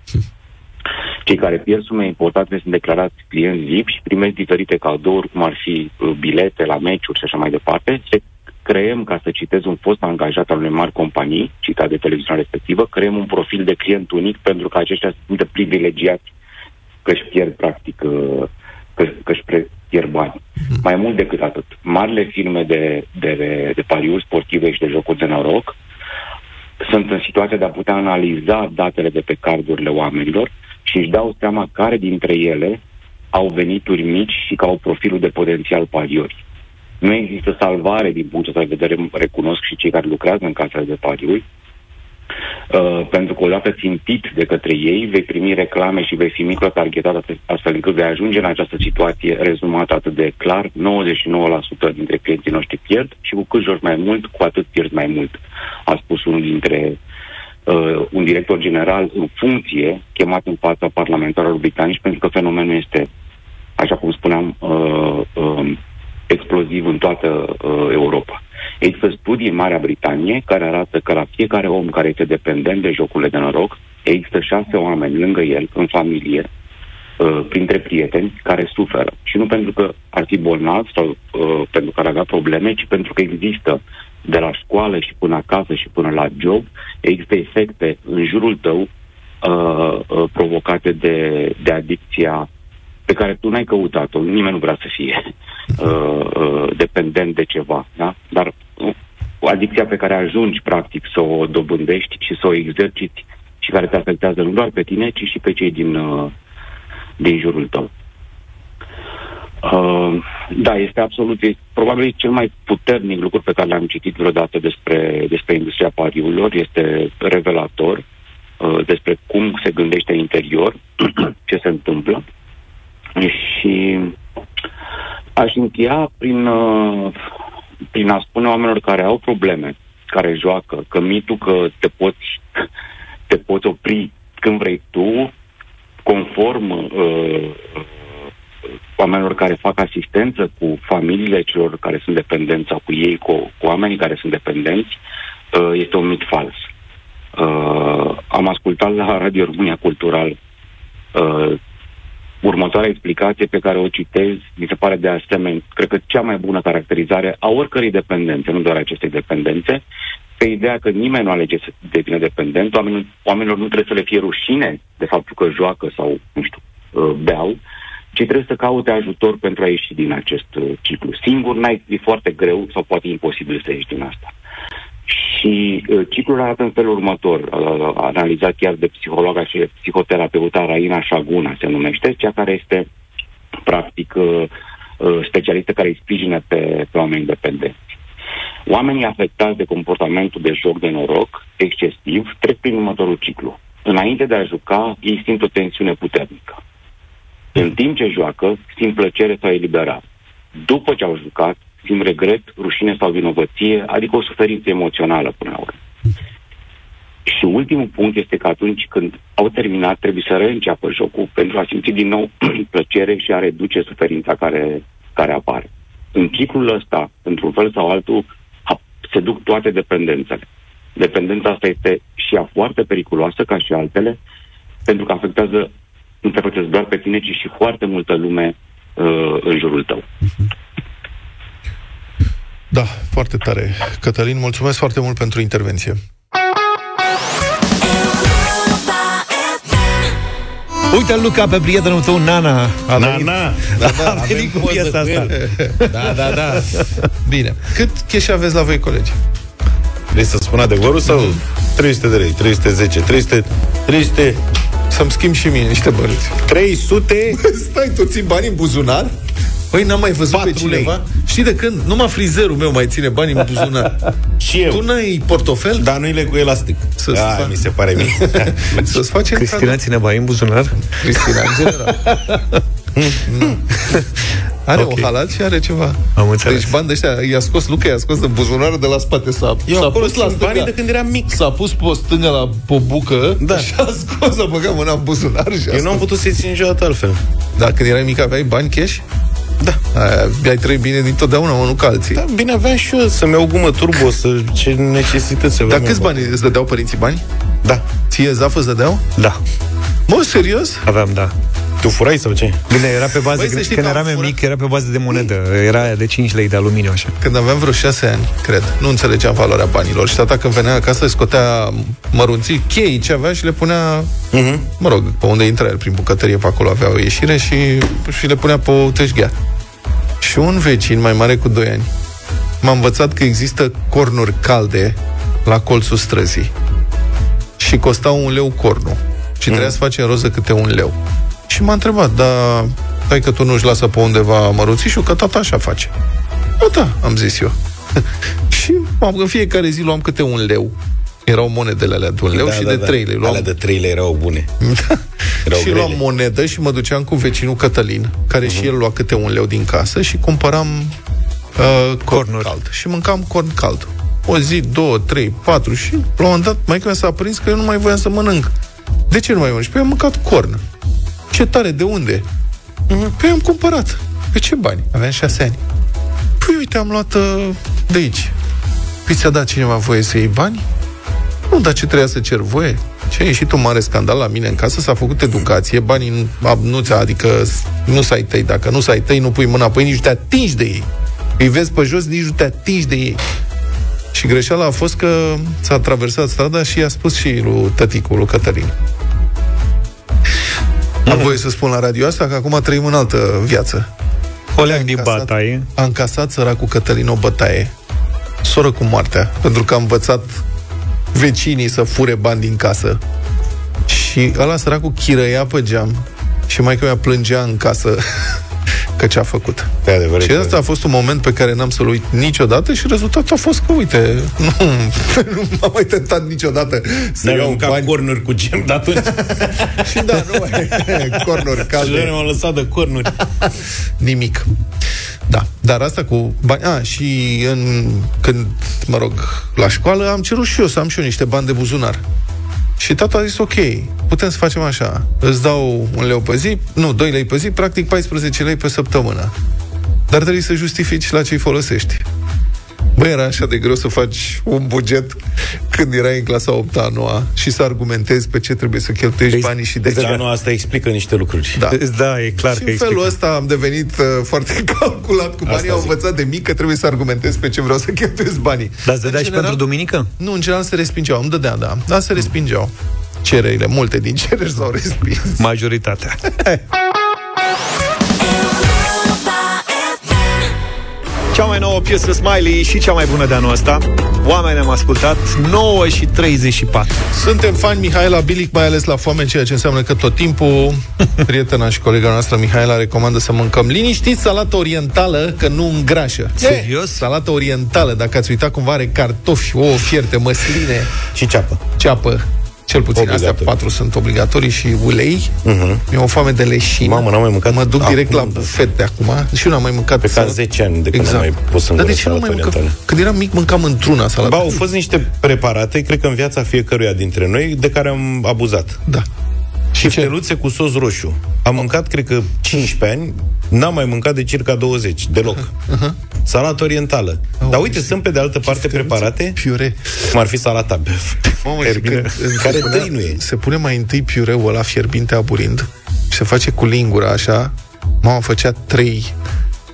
Speaker 18: Cei care pierd sume importante sunt declarați clienți VIP și primesc diferite cadouri, cum ar fi uh, bilete la meciuri și așa mai departe. Se creăm, ca să citez un fost angajat al unei mari companii, citat de televiziunea respectivă, creăm un profil de client unic pentru că aceștia sunt privilegiați că își pierd, practic, uh, că, că își pre- pierd bani. Mai mult decât atât, marile firme de, de, de pariuri sportive și de jocuri de noroc sunt în situația de a putea analiza datele de pe cardurile oamenilor și își dau seama care dintre ele au venituri mici și că au profilul de potențial pariuri. Nu există salvare din punctul de vedere, recunosc și cei care lucrează în casele de pariuri, Uh, pentru că odată țintit de către ei, vei primi reclame și vei fi micro-targetat astfel încât vei ajunge în această situație rezumată atât de clar, 99% dintre clienții noștri pierd și cu cât joci mai mult, cu atât pierzi mai mult. A spus unul dintre uh, un director general în funcție, chemat în fața parlamentarilor britanici, pentru că fenomenul este, așa cum spuneam, uh, uh, exploziv în toată uh, Europa. Există studii în Marea Britanie care arată că la fiecare om care este dependent de jocurile de noroc, există șase oameni lângă el, în familie, uh, printre prieteni, care suferă. Și nu pentru că ar fi bolnav sau uh, pentru că ar avea probleme, ci pentru că există de la școală și până acasă și până la job, există efecte în jurul tău uh, uh, provocate de, de adicția pe care tu n-ai căutat-o, nimeni nu vrea să fie uh, uh, dependent de ceva, da? Dar uh, adicția pe care ajungi, practic, să o dobândești și să o exerciți și care te afectează nu doar pe tine, ci și pe cei din, uh, din jurul tău. Uh, da, este absolut, e, probabil cel mai puternic lucru pe care l-am citit vreodată despre, despre industria pariurilor, este revelator uh, despre cum se gândește în interior, ce se întâmplă. Și aș încheia prin, uh, prin a spune oamenilor care au probleme, care joacă, că mitul că te poți, te poți opri când vrei tu, conform uh, oamenilor care fac asistență cu familiile celor care sunt dependenți sau cu ei, cu, cu oamenii care sunt dependenți, uh, este un mit fals. Uh, am ascultat la Radio România Cultural uh, următoarea explicație pe care o citez, mi se pare de asemenea, cred că cea mai bună caracterizare a oricărei dependențe, nu doar acestei dependențe, pe ideea că nimeni nu alege să devină dependent, oamenilor, oamenilor nu trebuie să le fie rușine de faptul că joacă sau, nu știu, uh, beau, ci trebuie să caute ajutor pentru a ieși din acest uh, ciclu. Singur n-ai, e foarte greu sau poate imposibil să ieși din asta. Și uh, ciclul arată în felul următor, uh, analizat chiar de psihologa și psihoterapeuta Raina Shaguna, se numește, cea care este, practic, uh, uh, specialistă care îi sprijină pe, pe oameni independenți. Oamenii afectați de comportamentul de joc de noroc excesiv trec prin următorul ciclu. Înainte de a juca, ei simt o tensiune puternică. În timp ce joacă, simt plăcere sau eliberare. După ce au jucat, simt regret, rușine sau vinovăție, adică o suferință emoțională până la urmă. Și ultimul punct este că atunci când au terminat, trebuie să reînceapă jocul pentru a simți din nou plăcere și a reduce suferința care, care apare. În ciclul ăsta, într-un fel sau altul, a, se duc toate dependențele. Dependența asta este și ea foarte periculoasă, ca și altele, pentru că afectează, nu te afectează doar pe tine, ci și foarte multă lume uh, în jurul tău.
Speaker 3: Da, foarte tare. Cătălin, mulțumesc foarte mult pentru intervenție.
Speaker 2: Uite, Luca, pe prietenul tău, Nana. A
Speaker 4: Nana.
Speaker 2: venit,
Speaker 3: Da, da,
Speaker 2: a venit cu
Speaker 3: poză
Speaker 2: piesa
Speaker 3: cu
Speaker 2: asta.
Speaker 3: el. Da, da, da. Bine. Cât cash aveți la voi, colegi?
Speaker 4: Vrei să spun adevărul sau 300 de lei, 310, 300, 300,
Speaker 3: Să-mi schimb și mie niște bănuți.
Speaker 4: 300?
Speaker 3: Stai, tu ții bani în buzunar? Păi n-am mai văzut pe
Speaker 4: Patru lei.
Speaker 3: cineva Știi de când? Numai frizerul meu mai ține bani în buzunar
Speaker 4: Și eu.
Speaker 3: Tu n-ai portofel?
Speaker 4: Dar nu-i le cu elastic.
Speaker 3: Să-ți
Speaker 4: Da,
Speaker 3: fac-
Speaker 4: mi se pare mie.
Speaker 3: Să-ți facem
Speaker 2: Cristina
Speaker 3: cadou.
Speaker 2: ține bani în buzunar?
Speaker 3: Cristina, în general Nu. Are
Speaker 2: Ok.
Speaker 3: o halat și are ceva
Speaker 2: Am înțeles.
Speaker 3: Deci bani de ăștia I-a scos Luca, i-a scos în buzunarul de la spate S-a,
Speaker 4: Eu
Speaker 3: s-a
Speaker 4: acolo
Speaker 3: pus la
Speaker 4: țin banii
Speaker 3: stânga
Speaker 4: de când eram mic.
Speaker 3: S-a pus pe o stângă la pe o bucă
Speaker 4: Da.
Speaker 3: Și a scos, a băgat mâna în buzunar și a
Speaker 4: Eu nu am
Speaker 3: scos.
Speaker 4: putut să-i țin niciodată altfel.
Speaker 3: Dar când erai mic aveai bani cash?
Speaker 4: Da.
Speaker 3: Aia, ai trăit bine dintotdeauna, mă, nu ca alții
Speaker 4: Da, bine, aveam și eu să-mi iau gumă turbo, să ce necesități să
Speaker 3: Dar
Speaker 4: aveam
Speaker 3: câți
Speaker 4: eu,
Speaker 3: bani îți dădeau părinții bani?
Speaker 4: Da.
Speaker 3: Ție Zafă îți dădeau?
Speaker 2: Da,
Speaker 3: Mă, serios?
Speaker 2: aveam, da.
Speaker 5: Tu furai sau ce?
Speaker 2: Bine, era pe bază,
Speaker 3: Băi, să
Speaker 2: când,
Speaker 3: știi
Speaker 2: când
Speaker 3: că am
Speaker 2: eram eu
Speaker 3: furat-
Speaker 2: mic, era pe bază de monedă. Era aia de 5 lei de aluminiu, așa.
Speaker 3: Când aveam vreo șase ani, cred, nu înțelegeam valoarea banilor și tata când venea acasă scotea mărunții, chei ce avea și le punea,
Speaker 5: Mhm.
Speaker 3: mă rog, pe unde intra el, prin bucătărie, pe acolo avea o ieșire și, și le punea pe o teșghea. Și un vecin mai mare cu 2 ani m-a învățat că există cornuri calde la colțul străzii și costau un leu cornul și trebuia să facem rost de câte un leu. Și m-a întrebat, dar stai că tu nu-și lasă pe undeva măruțișul, că tata așa face. Bă, da, am zis eu. și am, în fiecare zi luam câte un leu. Erau monedele alea de un leu
Speaker 5: Da,
Speaker 3: și
Speaker 5: da,
Speaker 3: de
Speaker 5: da.
Speaker 3: 3 lei. Luam...
Speaker 5: Alea de 3 lei erau bune. Erau
Speaker 3: și
Speaker 5: grele.
Speaker 3: luam monedă și mă duceam cu vecinul Cătălin, care
Speaker 5: Mhm.
Speaker 3: și el lua câte un leu din casă și cumpăram uh, corn cald. Și mâncam corn cald. O zi, două, trei, patru și la un moment dat mai mi s-a prins că eu nu mai voiam să mănânc. De ce nu mai mănânci? Păi am mâncat corn. Ce tare, de unde? Păi am cumpărat. Pe ce bani? Aveam șase ani. Păi uite, am luat uh, de aici. Păi ți-a dat cineva voie să iei bani? Nu, dar ce trebuia să cer voie? Ce a ieșit un mare scandal la mine în casă, s-a făcut educație, banii nu, a- nu ți adică s- nu să ai tăi, dacă nu să ai tăi, nu pui mâna pe ei, nici nu te atingi de ei. Îi vezi pe jos, nici nu te atingi de ei. Și greșeala a fost că s-a traversat strada și i-a spus și lui tăticul, lui Cătălin. Am voie să spun la radio asta că acum trăim în altă viață.
Speaker 2: Oleac din bataie.
Speaker 3: A încasat săracul Cătălin o bătaie, soră cu moartea, pentru că a învățat vecinii să fure bani din casă. Și ăla săracul chirăia pe geam și mai că mi-a plângea în casă că ce a făcut.
Speaker 5: De adevărat.
Speaker 3: Și asta a fost un moment pe care n-am să-l uit niciodată și rezultatul a fost că, uite, nu, nu m-am mai tentat niciodată să
Speaker 5: N-ai
Speaker 3: iau
Speaker 5: mâncat
Speaker 3: bani.
Speaker 5: cornuri cu gem de atunci.
Speaker 3: și da, nu mai cornuri
Speaker 5: Și
Speaker 3: calde.
Speaker 5: noi m-am lăsat de cornuri.
Speaker 3: Nimic. Da, dar asta cu bani... A, și în, când, mă rog, la școală am cerut și eu să am și eu niște bani de buzunar. Și tata a zis, ok, putem să facem așa. Îți dau un leu pe zi, nu, 2 lei pe zi, practic 14 lei pe săptămână. Dar trebuie să justifici la ce-i folosești. Băi, era așa de greu să faci un buget când erai în clasa 8 a 9 și să argumentezi pe ce trebuie să cheltuiești banii și de ce.
Speaker 5: Dar nu, asta explică niște lucruri.
Speaker 3: Da.
Speaker 2: Da, e clar
Speaker 3: și
Speaker 2: că
Speaker 3: în felul
Speaker 2: explică.
Speaker 3: ăsta am devenit uh, foarte calculat cu banii.
Speaker 5: Asta
Speaker 3: Am
Speaker 5: zic.
Speaker 3: învățat de mic că trebuie să argumentez pe ce vreau să cheltuiesc banii.
Speaker 2: Dar îți dădea
Speaker 3: În
Speaker 2: și
Speaker 3: general-
Speaker 2: pentru duminică?
Speaker 3: Nu, în general se respingeau. Îmi dădea, da. Dar se respingeau. Cererile, multe din cereri s-au respins.
Speaker 2: Majoritatea. Cea mai nouă piesă Smiley și cea mai bună de anul ăsta. Oameni am ascultat 9 și 34.
Speaker 3: Suntem fani Mihaela Bilic, mai ales la foame, ceea ce înseamnă că tot timpul prietena și colega noastră Mihaela recomandă să mâncăm liniștit salată orientală, că nu îngrașă.
Speaker 2: Serios?
Speaker 3: Salată orientală, dacă ați uitat cumva, are cartofi, ouă fierte, măsline,
Speaker 5: Și ceapă.
Speaker 3: ceapă. Cel puțin
Speaker 5: Obligatorii.
Speaker 3: astea patru sunt obligatorii și ulei.
Speaker 5: Mhm.
Speaker 3: Mi-e o foame de leșină.
Speaker 5: Mamă, n-am mai mâncat
Speaker 3: Mă duc direct
Speaker 5: acum,
Speaker 3: la
Speaker 5: da.
Speaker 3: bufet de acum și eu n-am mai mâncat
Speaker 5: Pe ca
Speaker 3: salată.
Speaker 5: 10 ani de când
Speaker 3: Exact.
Speaker 5: am mai pus în
Speaker 3: Dar de
Speaker 5: gură
Speaker 3: ce nu mai
Speaker 5: salată
Speaker 3: mâncam?
Speaker 5: orientală.
Speaker 3: Când eram mic, mâncam într-una salată.
Speaker 5: Ba, au fost niște preparate, cred că în viața fiecăruia dintre noi, de care am abuzat.
Speaker 3: Da.
Speaker 5: Și steluțe cu sos roșu. Am mâncat, cred că, 15 ani, n-am mai mâncat de circa 20, deloc.
Speaker 3: Uh-huh.
Speaker 5: Salată orientală. Dar uite, sunt pe de altă parte preparate,
Speaker 3: Piure.
Speaker 5: cum ar fi salata băf.
Speaker 3: Mamă, și
Speaker 5: Fierbinte,
Speaker 3: când- când
Speaker 5: care
Speaker 3: se punea-
Speaker 5: dăinuie.
Speaker 3: Se pune mai întâi piureul ăla fierbinte aburind și se face cu lingura așa. Mama făcea trei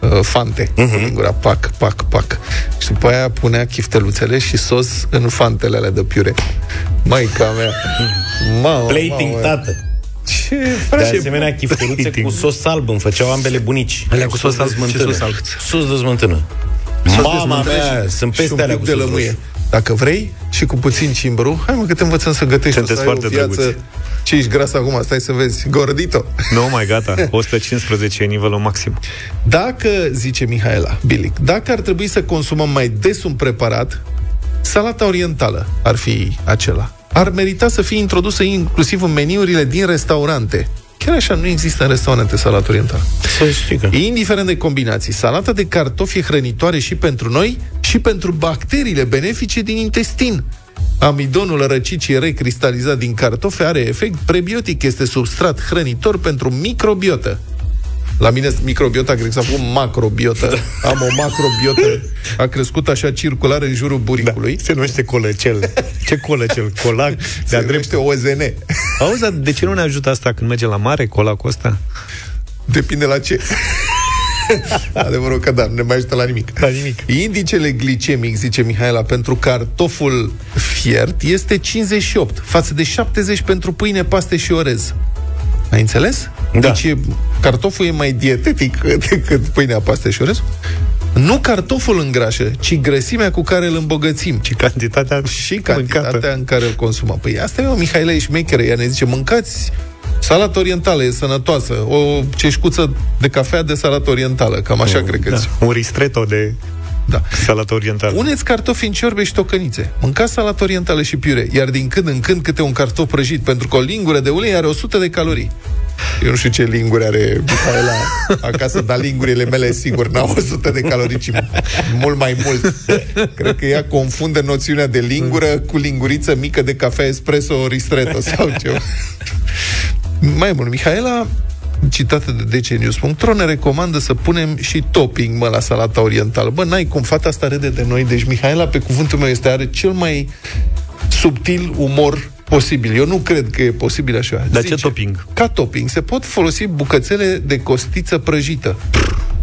Speaker 3: uh, fante uh-huh.
Speaker 5: Mhm.
Speaker 3: cu lingura, pac, pac, pac. Și după aia punea chifteluțele și sos în fantele alea de piure. Maica mea. Mamă,
Speaker 5: Plating,
Speaker 3: mamă.
Speaker 5: tată.
Speaker 3: Ce,
Speaker 5: De
Speaker 3: frate,
Speaker 5: asemenea, chifteluțe cu sos alb îmi făceau ambele bunici.
Speaker 2: Alea cu sos
Speaker 5: de
Speaker 2: alb? Ce
Speaker 5: smântână.
Speaker 2: sos alb?
Speaker 5: Sos de smântână.
Speaker 3: Sos de
Speaker 5: Mama
Speaker 3: smântână
Speaker 5: mea,
Speaker 3: și-
Speaker 5: sunt
Speaker 3: și un
Speaker 5: peste alea
Speaker 3: pic
Speaker 5: cu
Speaker 3: de
Speaker 5: sos
Speaker 3: lămâie.
Speaker 5: roșu.
Speaker 3: Dacă vrei și cu puțin cimbru, hai mă că te învățăm să gătești.
Speaker 2: Sunteți
Speaker 3: o să ai o
Speaker 2: foarte
Speaker 3: viață.
Speaker 2: drăguți.
Speaker 3: Ce ești gras acum? Stai să vezi. Gordito.
Speaker 2: Nu, mai gata. 115 e nivelul maxim.
Speaker 3: Dacă, zice Mihaela Bilic, dacă ar trebui să consumăm mai des un preparat, salata orientală ar fi acela. Ar merita să fie introdusă inclusiv în meniurile din restaurante. Chiar așa, nu există în restaurante salată orientală.
Speaker 5: Să știi că...
Speaker 3: Indiferent de combinații, salata de cartofi e hrănitoare și pentru noi și pentru bacteriile benefice din intestin. Amidonul răcicii recristalizat din cartofi are efect prebiotic, este substrat hrănitor pentru microbiotă. La mine microbiota grec s-a făcut macrobiotă. Am o macrobiotă. A crescut așa circular în jurul buricului.
Speaker 2: Da, se numește colăcel. Ce colăcel? Colac?
Speaker 3: Se numește OZN.
Speaker 2: Auzi, dar de ce nu ne ajută asta când merge la mare, colacul ăsta?
Speaker 3: Depinde la ce. Adevărul că da, nu ne mai ajută la nimic.
Speaker 2: La nimic.
Speaker 3: Indicele glicemic, zice Mihaela, pentru cartoful fiert este 58, față de 70 pentru pâine, paste și orez. Ai înțeles?
Speaker 2: Da.
Speaker 3: Deci e, cartoful e mai dietetic decât pâinea, paste și orez. Nu cartoful îngrașă, ci grăsimea cu care îl îmbogățim.
Speaker 2: Și cantitatea
Speaker 3: Și cantitatea mâncată. în care îl consumăm. Păi asta e o Mihaela Eșmecheră, ea ne zice, mâncați Salată orientală e sănătoasă. O ceșcuță de cafea de salată orientală. Cam așa
Speaker 2: Oh,
Speaker 3: cred că
Speaker 2: da.
Speaker 3: zice.
Speaker 2: Un ristretto de
Speaker 3: da.
Speaker 2: salată orientală.
Speaker 3: Puneți cartofi în ciorbe și tocănițe. Mâncați salată orientală și piure, iar din când în când câte un cartof prăjit, pentru că o lingură de ulei are 100 de calorii. Eu nu știu ce linguri are Mihaela acasă, dar lingurile mele, sigur, n-au 100 de calorii, ci mult mai mult. Cred că ea confundă noțiunea de lingură cu linguriță mică de cafea espresso ristretto sau ceva. Mai mult, Mihaela citată de dcnews.ro ne recomandă să punem și topping, mă, la salata orientală. Bă, n-ai cum, fata asta râde de noi, deci Mihaela, pe cuvântul meu, este, are cel mai subtil umor posibil. Eu nu cred că e posibil așa.
Speaker 2: Dar ce topping?
Speaker 3: Ca topping se pot folosi bucățele de costiță prăjită,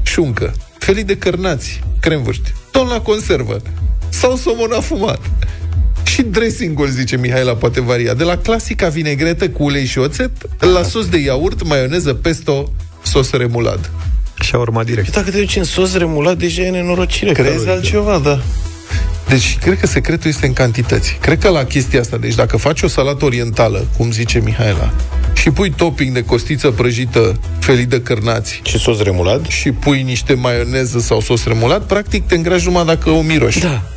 Speaker 3: șuncă, felii de cărnați, cremvârști, ton la conservă sau somon afumat. Și dressingul, zice Mihaela, poate varia. De la clasica vinegretă cu ulei și oțet, la sos de iaurt, maioneză, pesto, sos remulad.
Speaker 2: Și a urmat direct.
Speaker 5: Dacă te duci în sos remulat, deja e nenorocire.
Speaker 3: Crezi
Speaker 5: calorică.
Speaker 3: altceva, da. Deci, cred că secretul este în cantități. Cred că la chestia asta, deci dacă faci o salată orientală, cum zice Mihaela, și pui topping de costiță prăjită, felii de cărnați
Speaker 5: și sos remulat
Speaker 3: și pui niște maioneză sau sos remulat, practic te îngrași numai dacă o miroși.
Speaker 5: Da.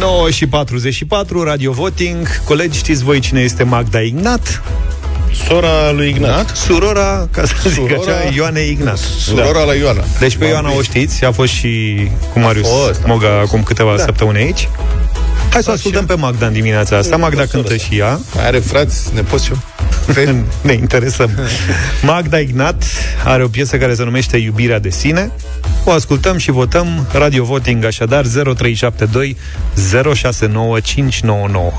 Speaker 2: 9 și 44, Radio Voting. Colegi, știți voi cine este Magda Ignat?
Speaker 5: Sora lui Ignat.
Speaker 2: Surora, ca să zic
Speaker 3: Surora-
Speaker 2: așa, Ioane Ignat.
Speaker 3: Surora la Ioana.
Speaker 2: Deci pe Ioana o știți, a fost și cu Marius
Speaker 3: fost, a
Speaker 2: Moga acum câteva
Speaker 3: Da.
Speaker 2: săptămâni aici. Hai să o ascultăm pe Magda în dimineața asta. Magda cântă și ea.
Speaker 3: Mai are frați, nepoți și
Speaker 2: ne interesăm. Magda Ignat are o piesă care se numește Iubirea de sine. O ascultăm și votăm Radio Voting, așadar 0372 069599.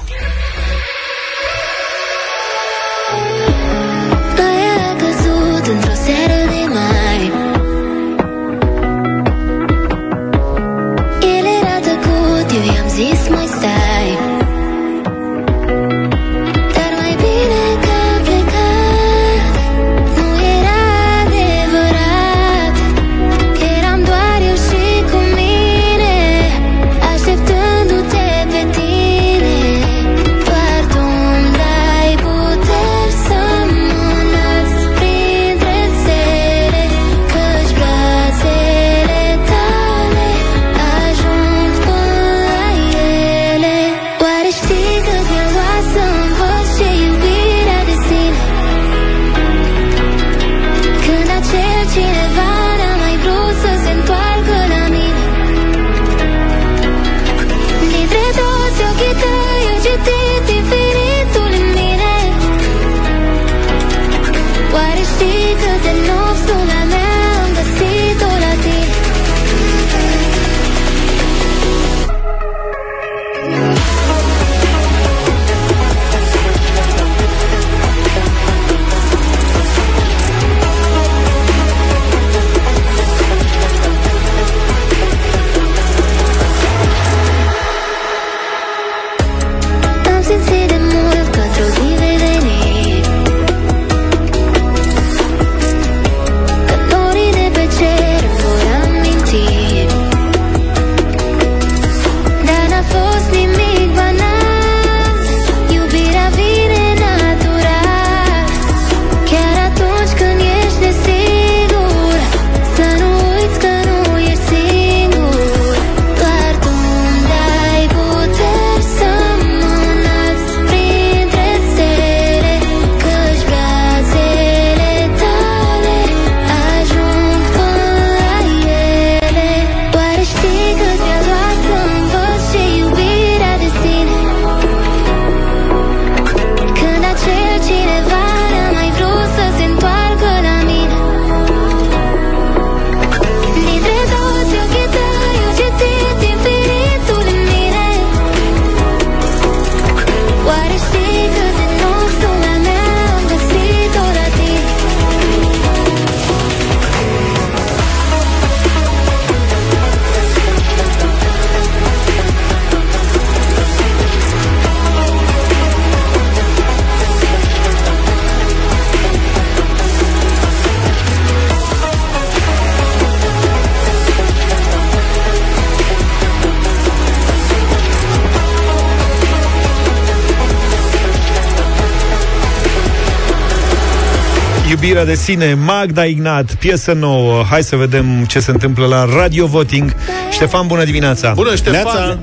Speaker 2: Iubirea de sine, Magda Ignat, piesă nouă. Hai să vedem ce se întâmplă la Radio Voting. Ștefan, bună dimineața!
Speaker 3: Bună, Ștefan!
Speaker 2: Neața.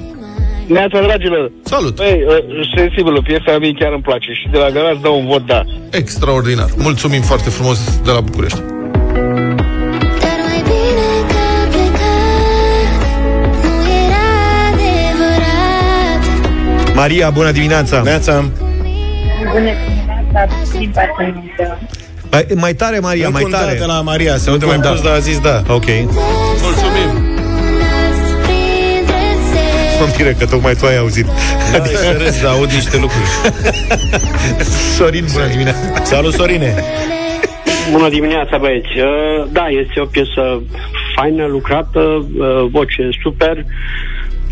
Speaker 12: Neața, dragilor!
Speaker 3: Salut!
Speaker 12: Băi, uh, sensibilă, piesa mie chiar îmi place și de la garaj dau un vot da.
Speaker 3: Extraordinar. Mulțumim foarte frumos de la București.
Speaker 19: Dar mai bine că a plecat Nu era adevărat
Speaker 2: Maria, bună dimineața!
Speaker 4: Neața!
Speaker 17: Bună dimineața, din partea
Speaker 2: Mai, mai tare, Maria,
Speaker 4: Încă
Speaker 2: mai
Speaker 4: un da
Speaker 2: tare.
Speaker 4: de la Maria, se
Speaker 2: Încă
Speaker 4: aude mai
Speaker 2: un da.
Speaker 4: prost, dar a zis da.
Speaker 2: Ok.
Speaker 3: Mulțumim!
Speaker 19: Printre
Speaker 2: Mă miră că tocmai tu ai auzit.
Speaker 4: Da, să râzi, dar aud niște lucruri.
Speaker 2: Sorin, bună dimineața!
Speaker 4: Salut, Sorine!
Speaker 12: Bună dimineața, băieți! Uh, Da, este o piesă faină, lucrată, uh, voce super.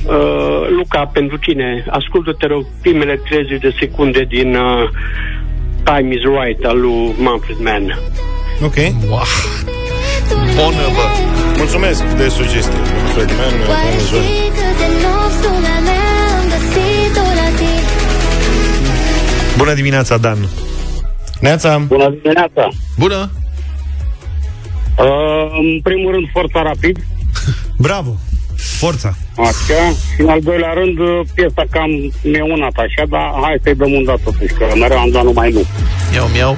Speaker 12: Uh, Luca, pentru tine, ascultă-te rog primele 30 de secunde din uh, Time is Right al lui Manfred Mann.
Speaker 4: Ok.
Speaker 3: Wow. Bună, bă!
Speaker 4: Mulțumesc de sugestie. Fred Man,
Speaker 19: Oare
Speaker 4: bună ziua.
Speaker 19: știi cât de nopți lumea mea am găsit-o la tine
Speaker 2: Bună dimineața, Dan!
Speaker 4: Neața!
Speaker 12: Bună dimineața!
Speaker 3: Bună!
Speaker 12: Uh, în primul rând, Forța Rapid,
Speaker 2: Bravo! Forța!
Speaker 12: așa, și în al doilea rând, uh, piesa cam neunat așa, dar hai să-i dăm un dat totuși, că mereu am dat numai nu.
Speaker 3: Miau, miau.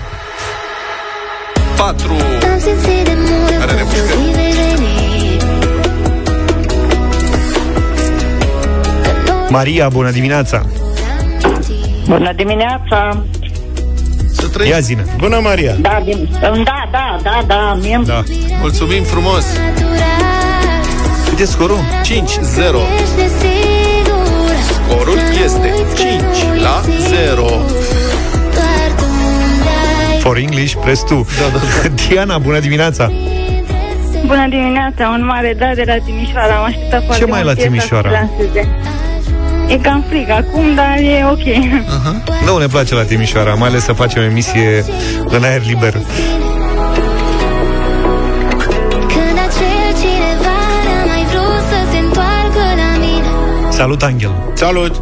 Speaker 3: 4.
Speaker 19: Am simțit de mult
Speaker 3: Are
Speaker 19: că
Speaker 3: remușcă.
Speaker 19: într-o zi vei veni
Speaker 2: Maria, bună dimineața!
Speaker 17: Bună dimineața!
Speaker 3: Să trăiești.
Speaker 2: Ia zine!
Speaker 4: Bună, Maria!
Speaker 17: Da, din... da, da, da, da, mie
Speaker 2: Da.
Speaker 3: Mulțumim frumos!
Speaker 2: Cât e scorul?
Speaker 3: 5-0.
Speaker 19: ești de sigur
Speaker 3: Scorul este 5 la 0.
Speaker 19: Doar tu îmi dai
Speaker 2: For English, press tu. Da, da, da. Diana, bună dimineața!
Speaker 17: Bună dimineața, un mare da de la Timișoara. Am așteptat foarte
Speaker 2: mai
Speaker 17: mult
Speaker 2: la
Speaker 17: piesa
Speaker 2: Timișoara?
Speaker 17: să lanseze. E cam frig acum, dar e ok.
Speaker 2: Nu ne place la Timișoara, mai ales să facem emisie în aer liber. Salut, Angel!
Speaker 4: Salut!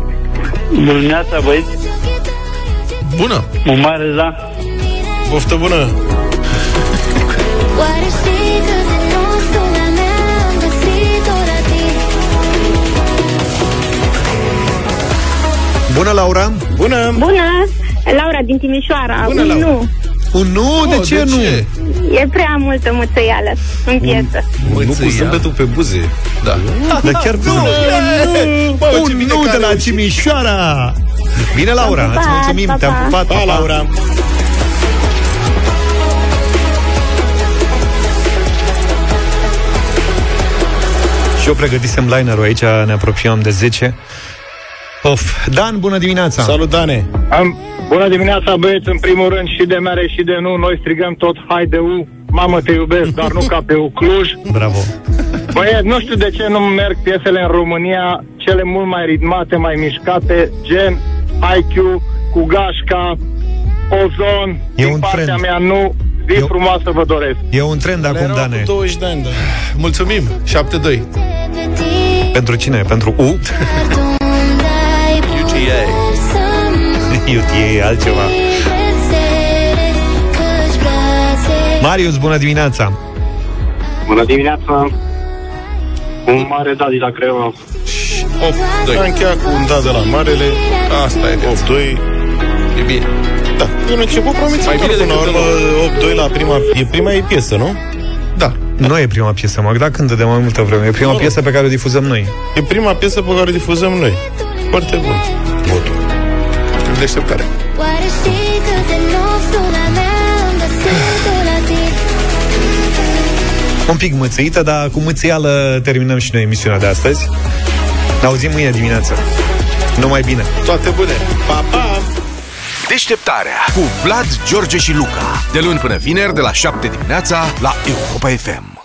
Speaker 12: Bună dimineața, băieți!
Speaker 3: Bună!
Speaker 12: Un mare da!
Speaker 4: Poftă bună!
Speaker 19: Oare știi cât de nopți lumea mea am găsit-o la tine
Speaker 2: Bună, Laura!
Speaker 4: Bună!
Speaker 17: Bună! Laura din Timișoara.
Speaker 4: Bună,
Speaker 17: Un
Speaker 4: Laura.
Speaker 17: nu.
Speaker 2: Un nu? De
Speaker 3: Oh,
Speaker 2: ce
Speaker 3: de
Speaker 2: nu?
Speaker 3: ce?
Speaker 17: E prea multă muțăială în piesă.
Speaker 4: Nu cu
Speaker 3: Mâțâia.
Speaker 4: zâmbetul pe buze.
Speaker 3: Da.
Speaker 2: Dar chiar cu zâmbet.
Speaker 3: Bă, ce
Speaker 2: Un
Speaker 3: bine
Speaker 2: nu
Speaker 3: că
Speaker 2: de la
Speaker 3: are
Speaker 2: Timișoara! Bine, Laura,
Speaker 17: Te-am
Speaker 2: îți
Speaker 17: pupat,
Speaker 2: mulțumim,
Speaker 17: pa,
Speaker 2: te-am
Speaker 17: pa.
Speaker 2: pupat,
Speaker 4: Pa, Laura!
Speaker 2: Și eu pregătisem linerul aici, ne apropiem de 10. Of. Dan, bună dimineața!
Speaker 4: Salut, Dane!
Speaker 12: Am, bună dimineața, băieți, în primul rând și de mere și de nu. Noi strigăm tot hai de U, mamă te iubesc, dar nu ca pe U Cluj.
Speaker 2: Bravo!
Speaker 12: Băieți, nu știu de ce nu merg piesele în România, cele mult mai ritmate, mai mișcate, gen IQ, cu gașca, ozon,
Speaker 2: E
Speaker 12: din
Speaker 2: un
Speaker 12: partea
Speaker 2: trend.
Speaker 12: mea nu. Zi
Speaker 2: Eu-
Speaker 12: frumoasă vă doresc.
Speaker 2: E un trend acum,
Speaker 4: Erau
Speaker 2: Dane.
Speaker 4: cu 20 de ani, da.
Speaker 3: Mulțumim! 7-2.
Speaker 19: pe tine
Speaker 2: Pentru cine? Pentru U?
Speaker 19: Tu îmi dai
Speaker 3: UGA.
Speaker 19: Să-mi
Speaker 2: UTA e altceva.
Speaker 19: desere Că-și brațe
Speaker 2: Marius, bună dimineața!
Speaker 12: Bună dimineața! Un mare da de la Craiova.
Speaker 3: 8-2.
Speaker 4: A încheiat cu un da de la Marele.
Speaker 3: Asta e viața.
Speaker 4: 8-2.
Speaker 3: E bine.
Speaker 4: Da, e un început promițător.
Speaker 3: Mai bine
Speaker 4: Până la
Speaker 3: decât
Speaker 4: urmă, 8-2 la prima... E prima ei piesă, nu?
Speaker 3: Da.
Speaker 2: Nu e prima piesă, Magda cântă de mai multă vreme. E prima
Speaker 4: Nu.
Speaker 2: piesă pe care o difuzăm noi.
Speaker 4: E prima piesă pe care o difuzăm noi. Foarte bun. Votul.
Speaker 3: În deșteptare.
Speaker 19: Oare știi cât de nopți lumea mea am găsit-o la tine
Speaker 2: Un pic mâțâită, dar cu mâțâială terminăm și noi emisiunea de astăzi. Ne auzim mâine dimineață. Numai bine!
Speaker 3: Toate bune! Pa, pa!
Speaker 1: Deșteptarea cu Vlad, George și Luca. De luni până vineri, de la 7 dimineața, la Europa FM.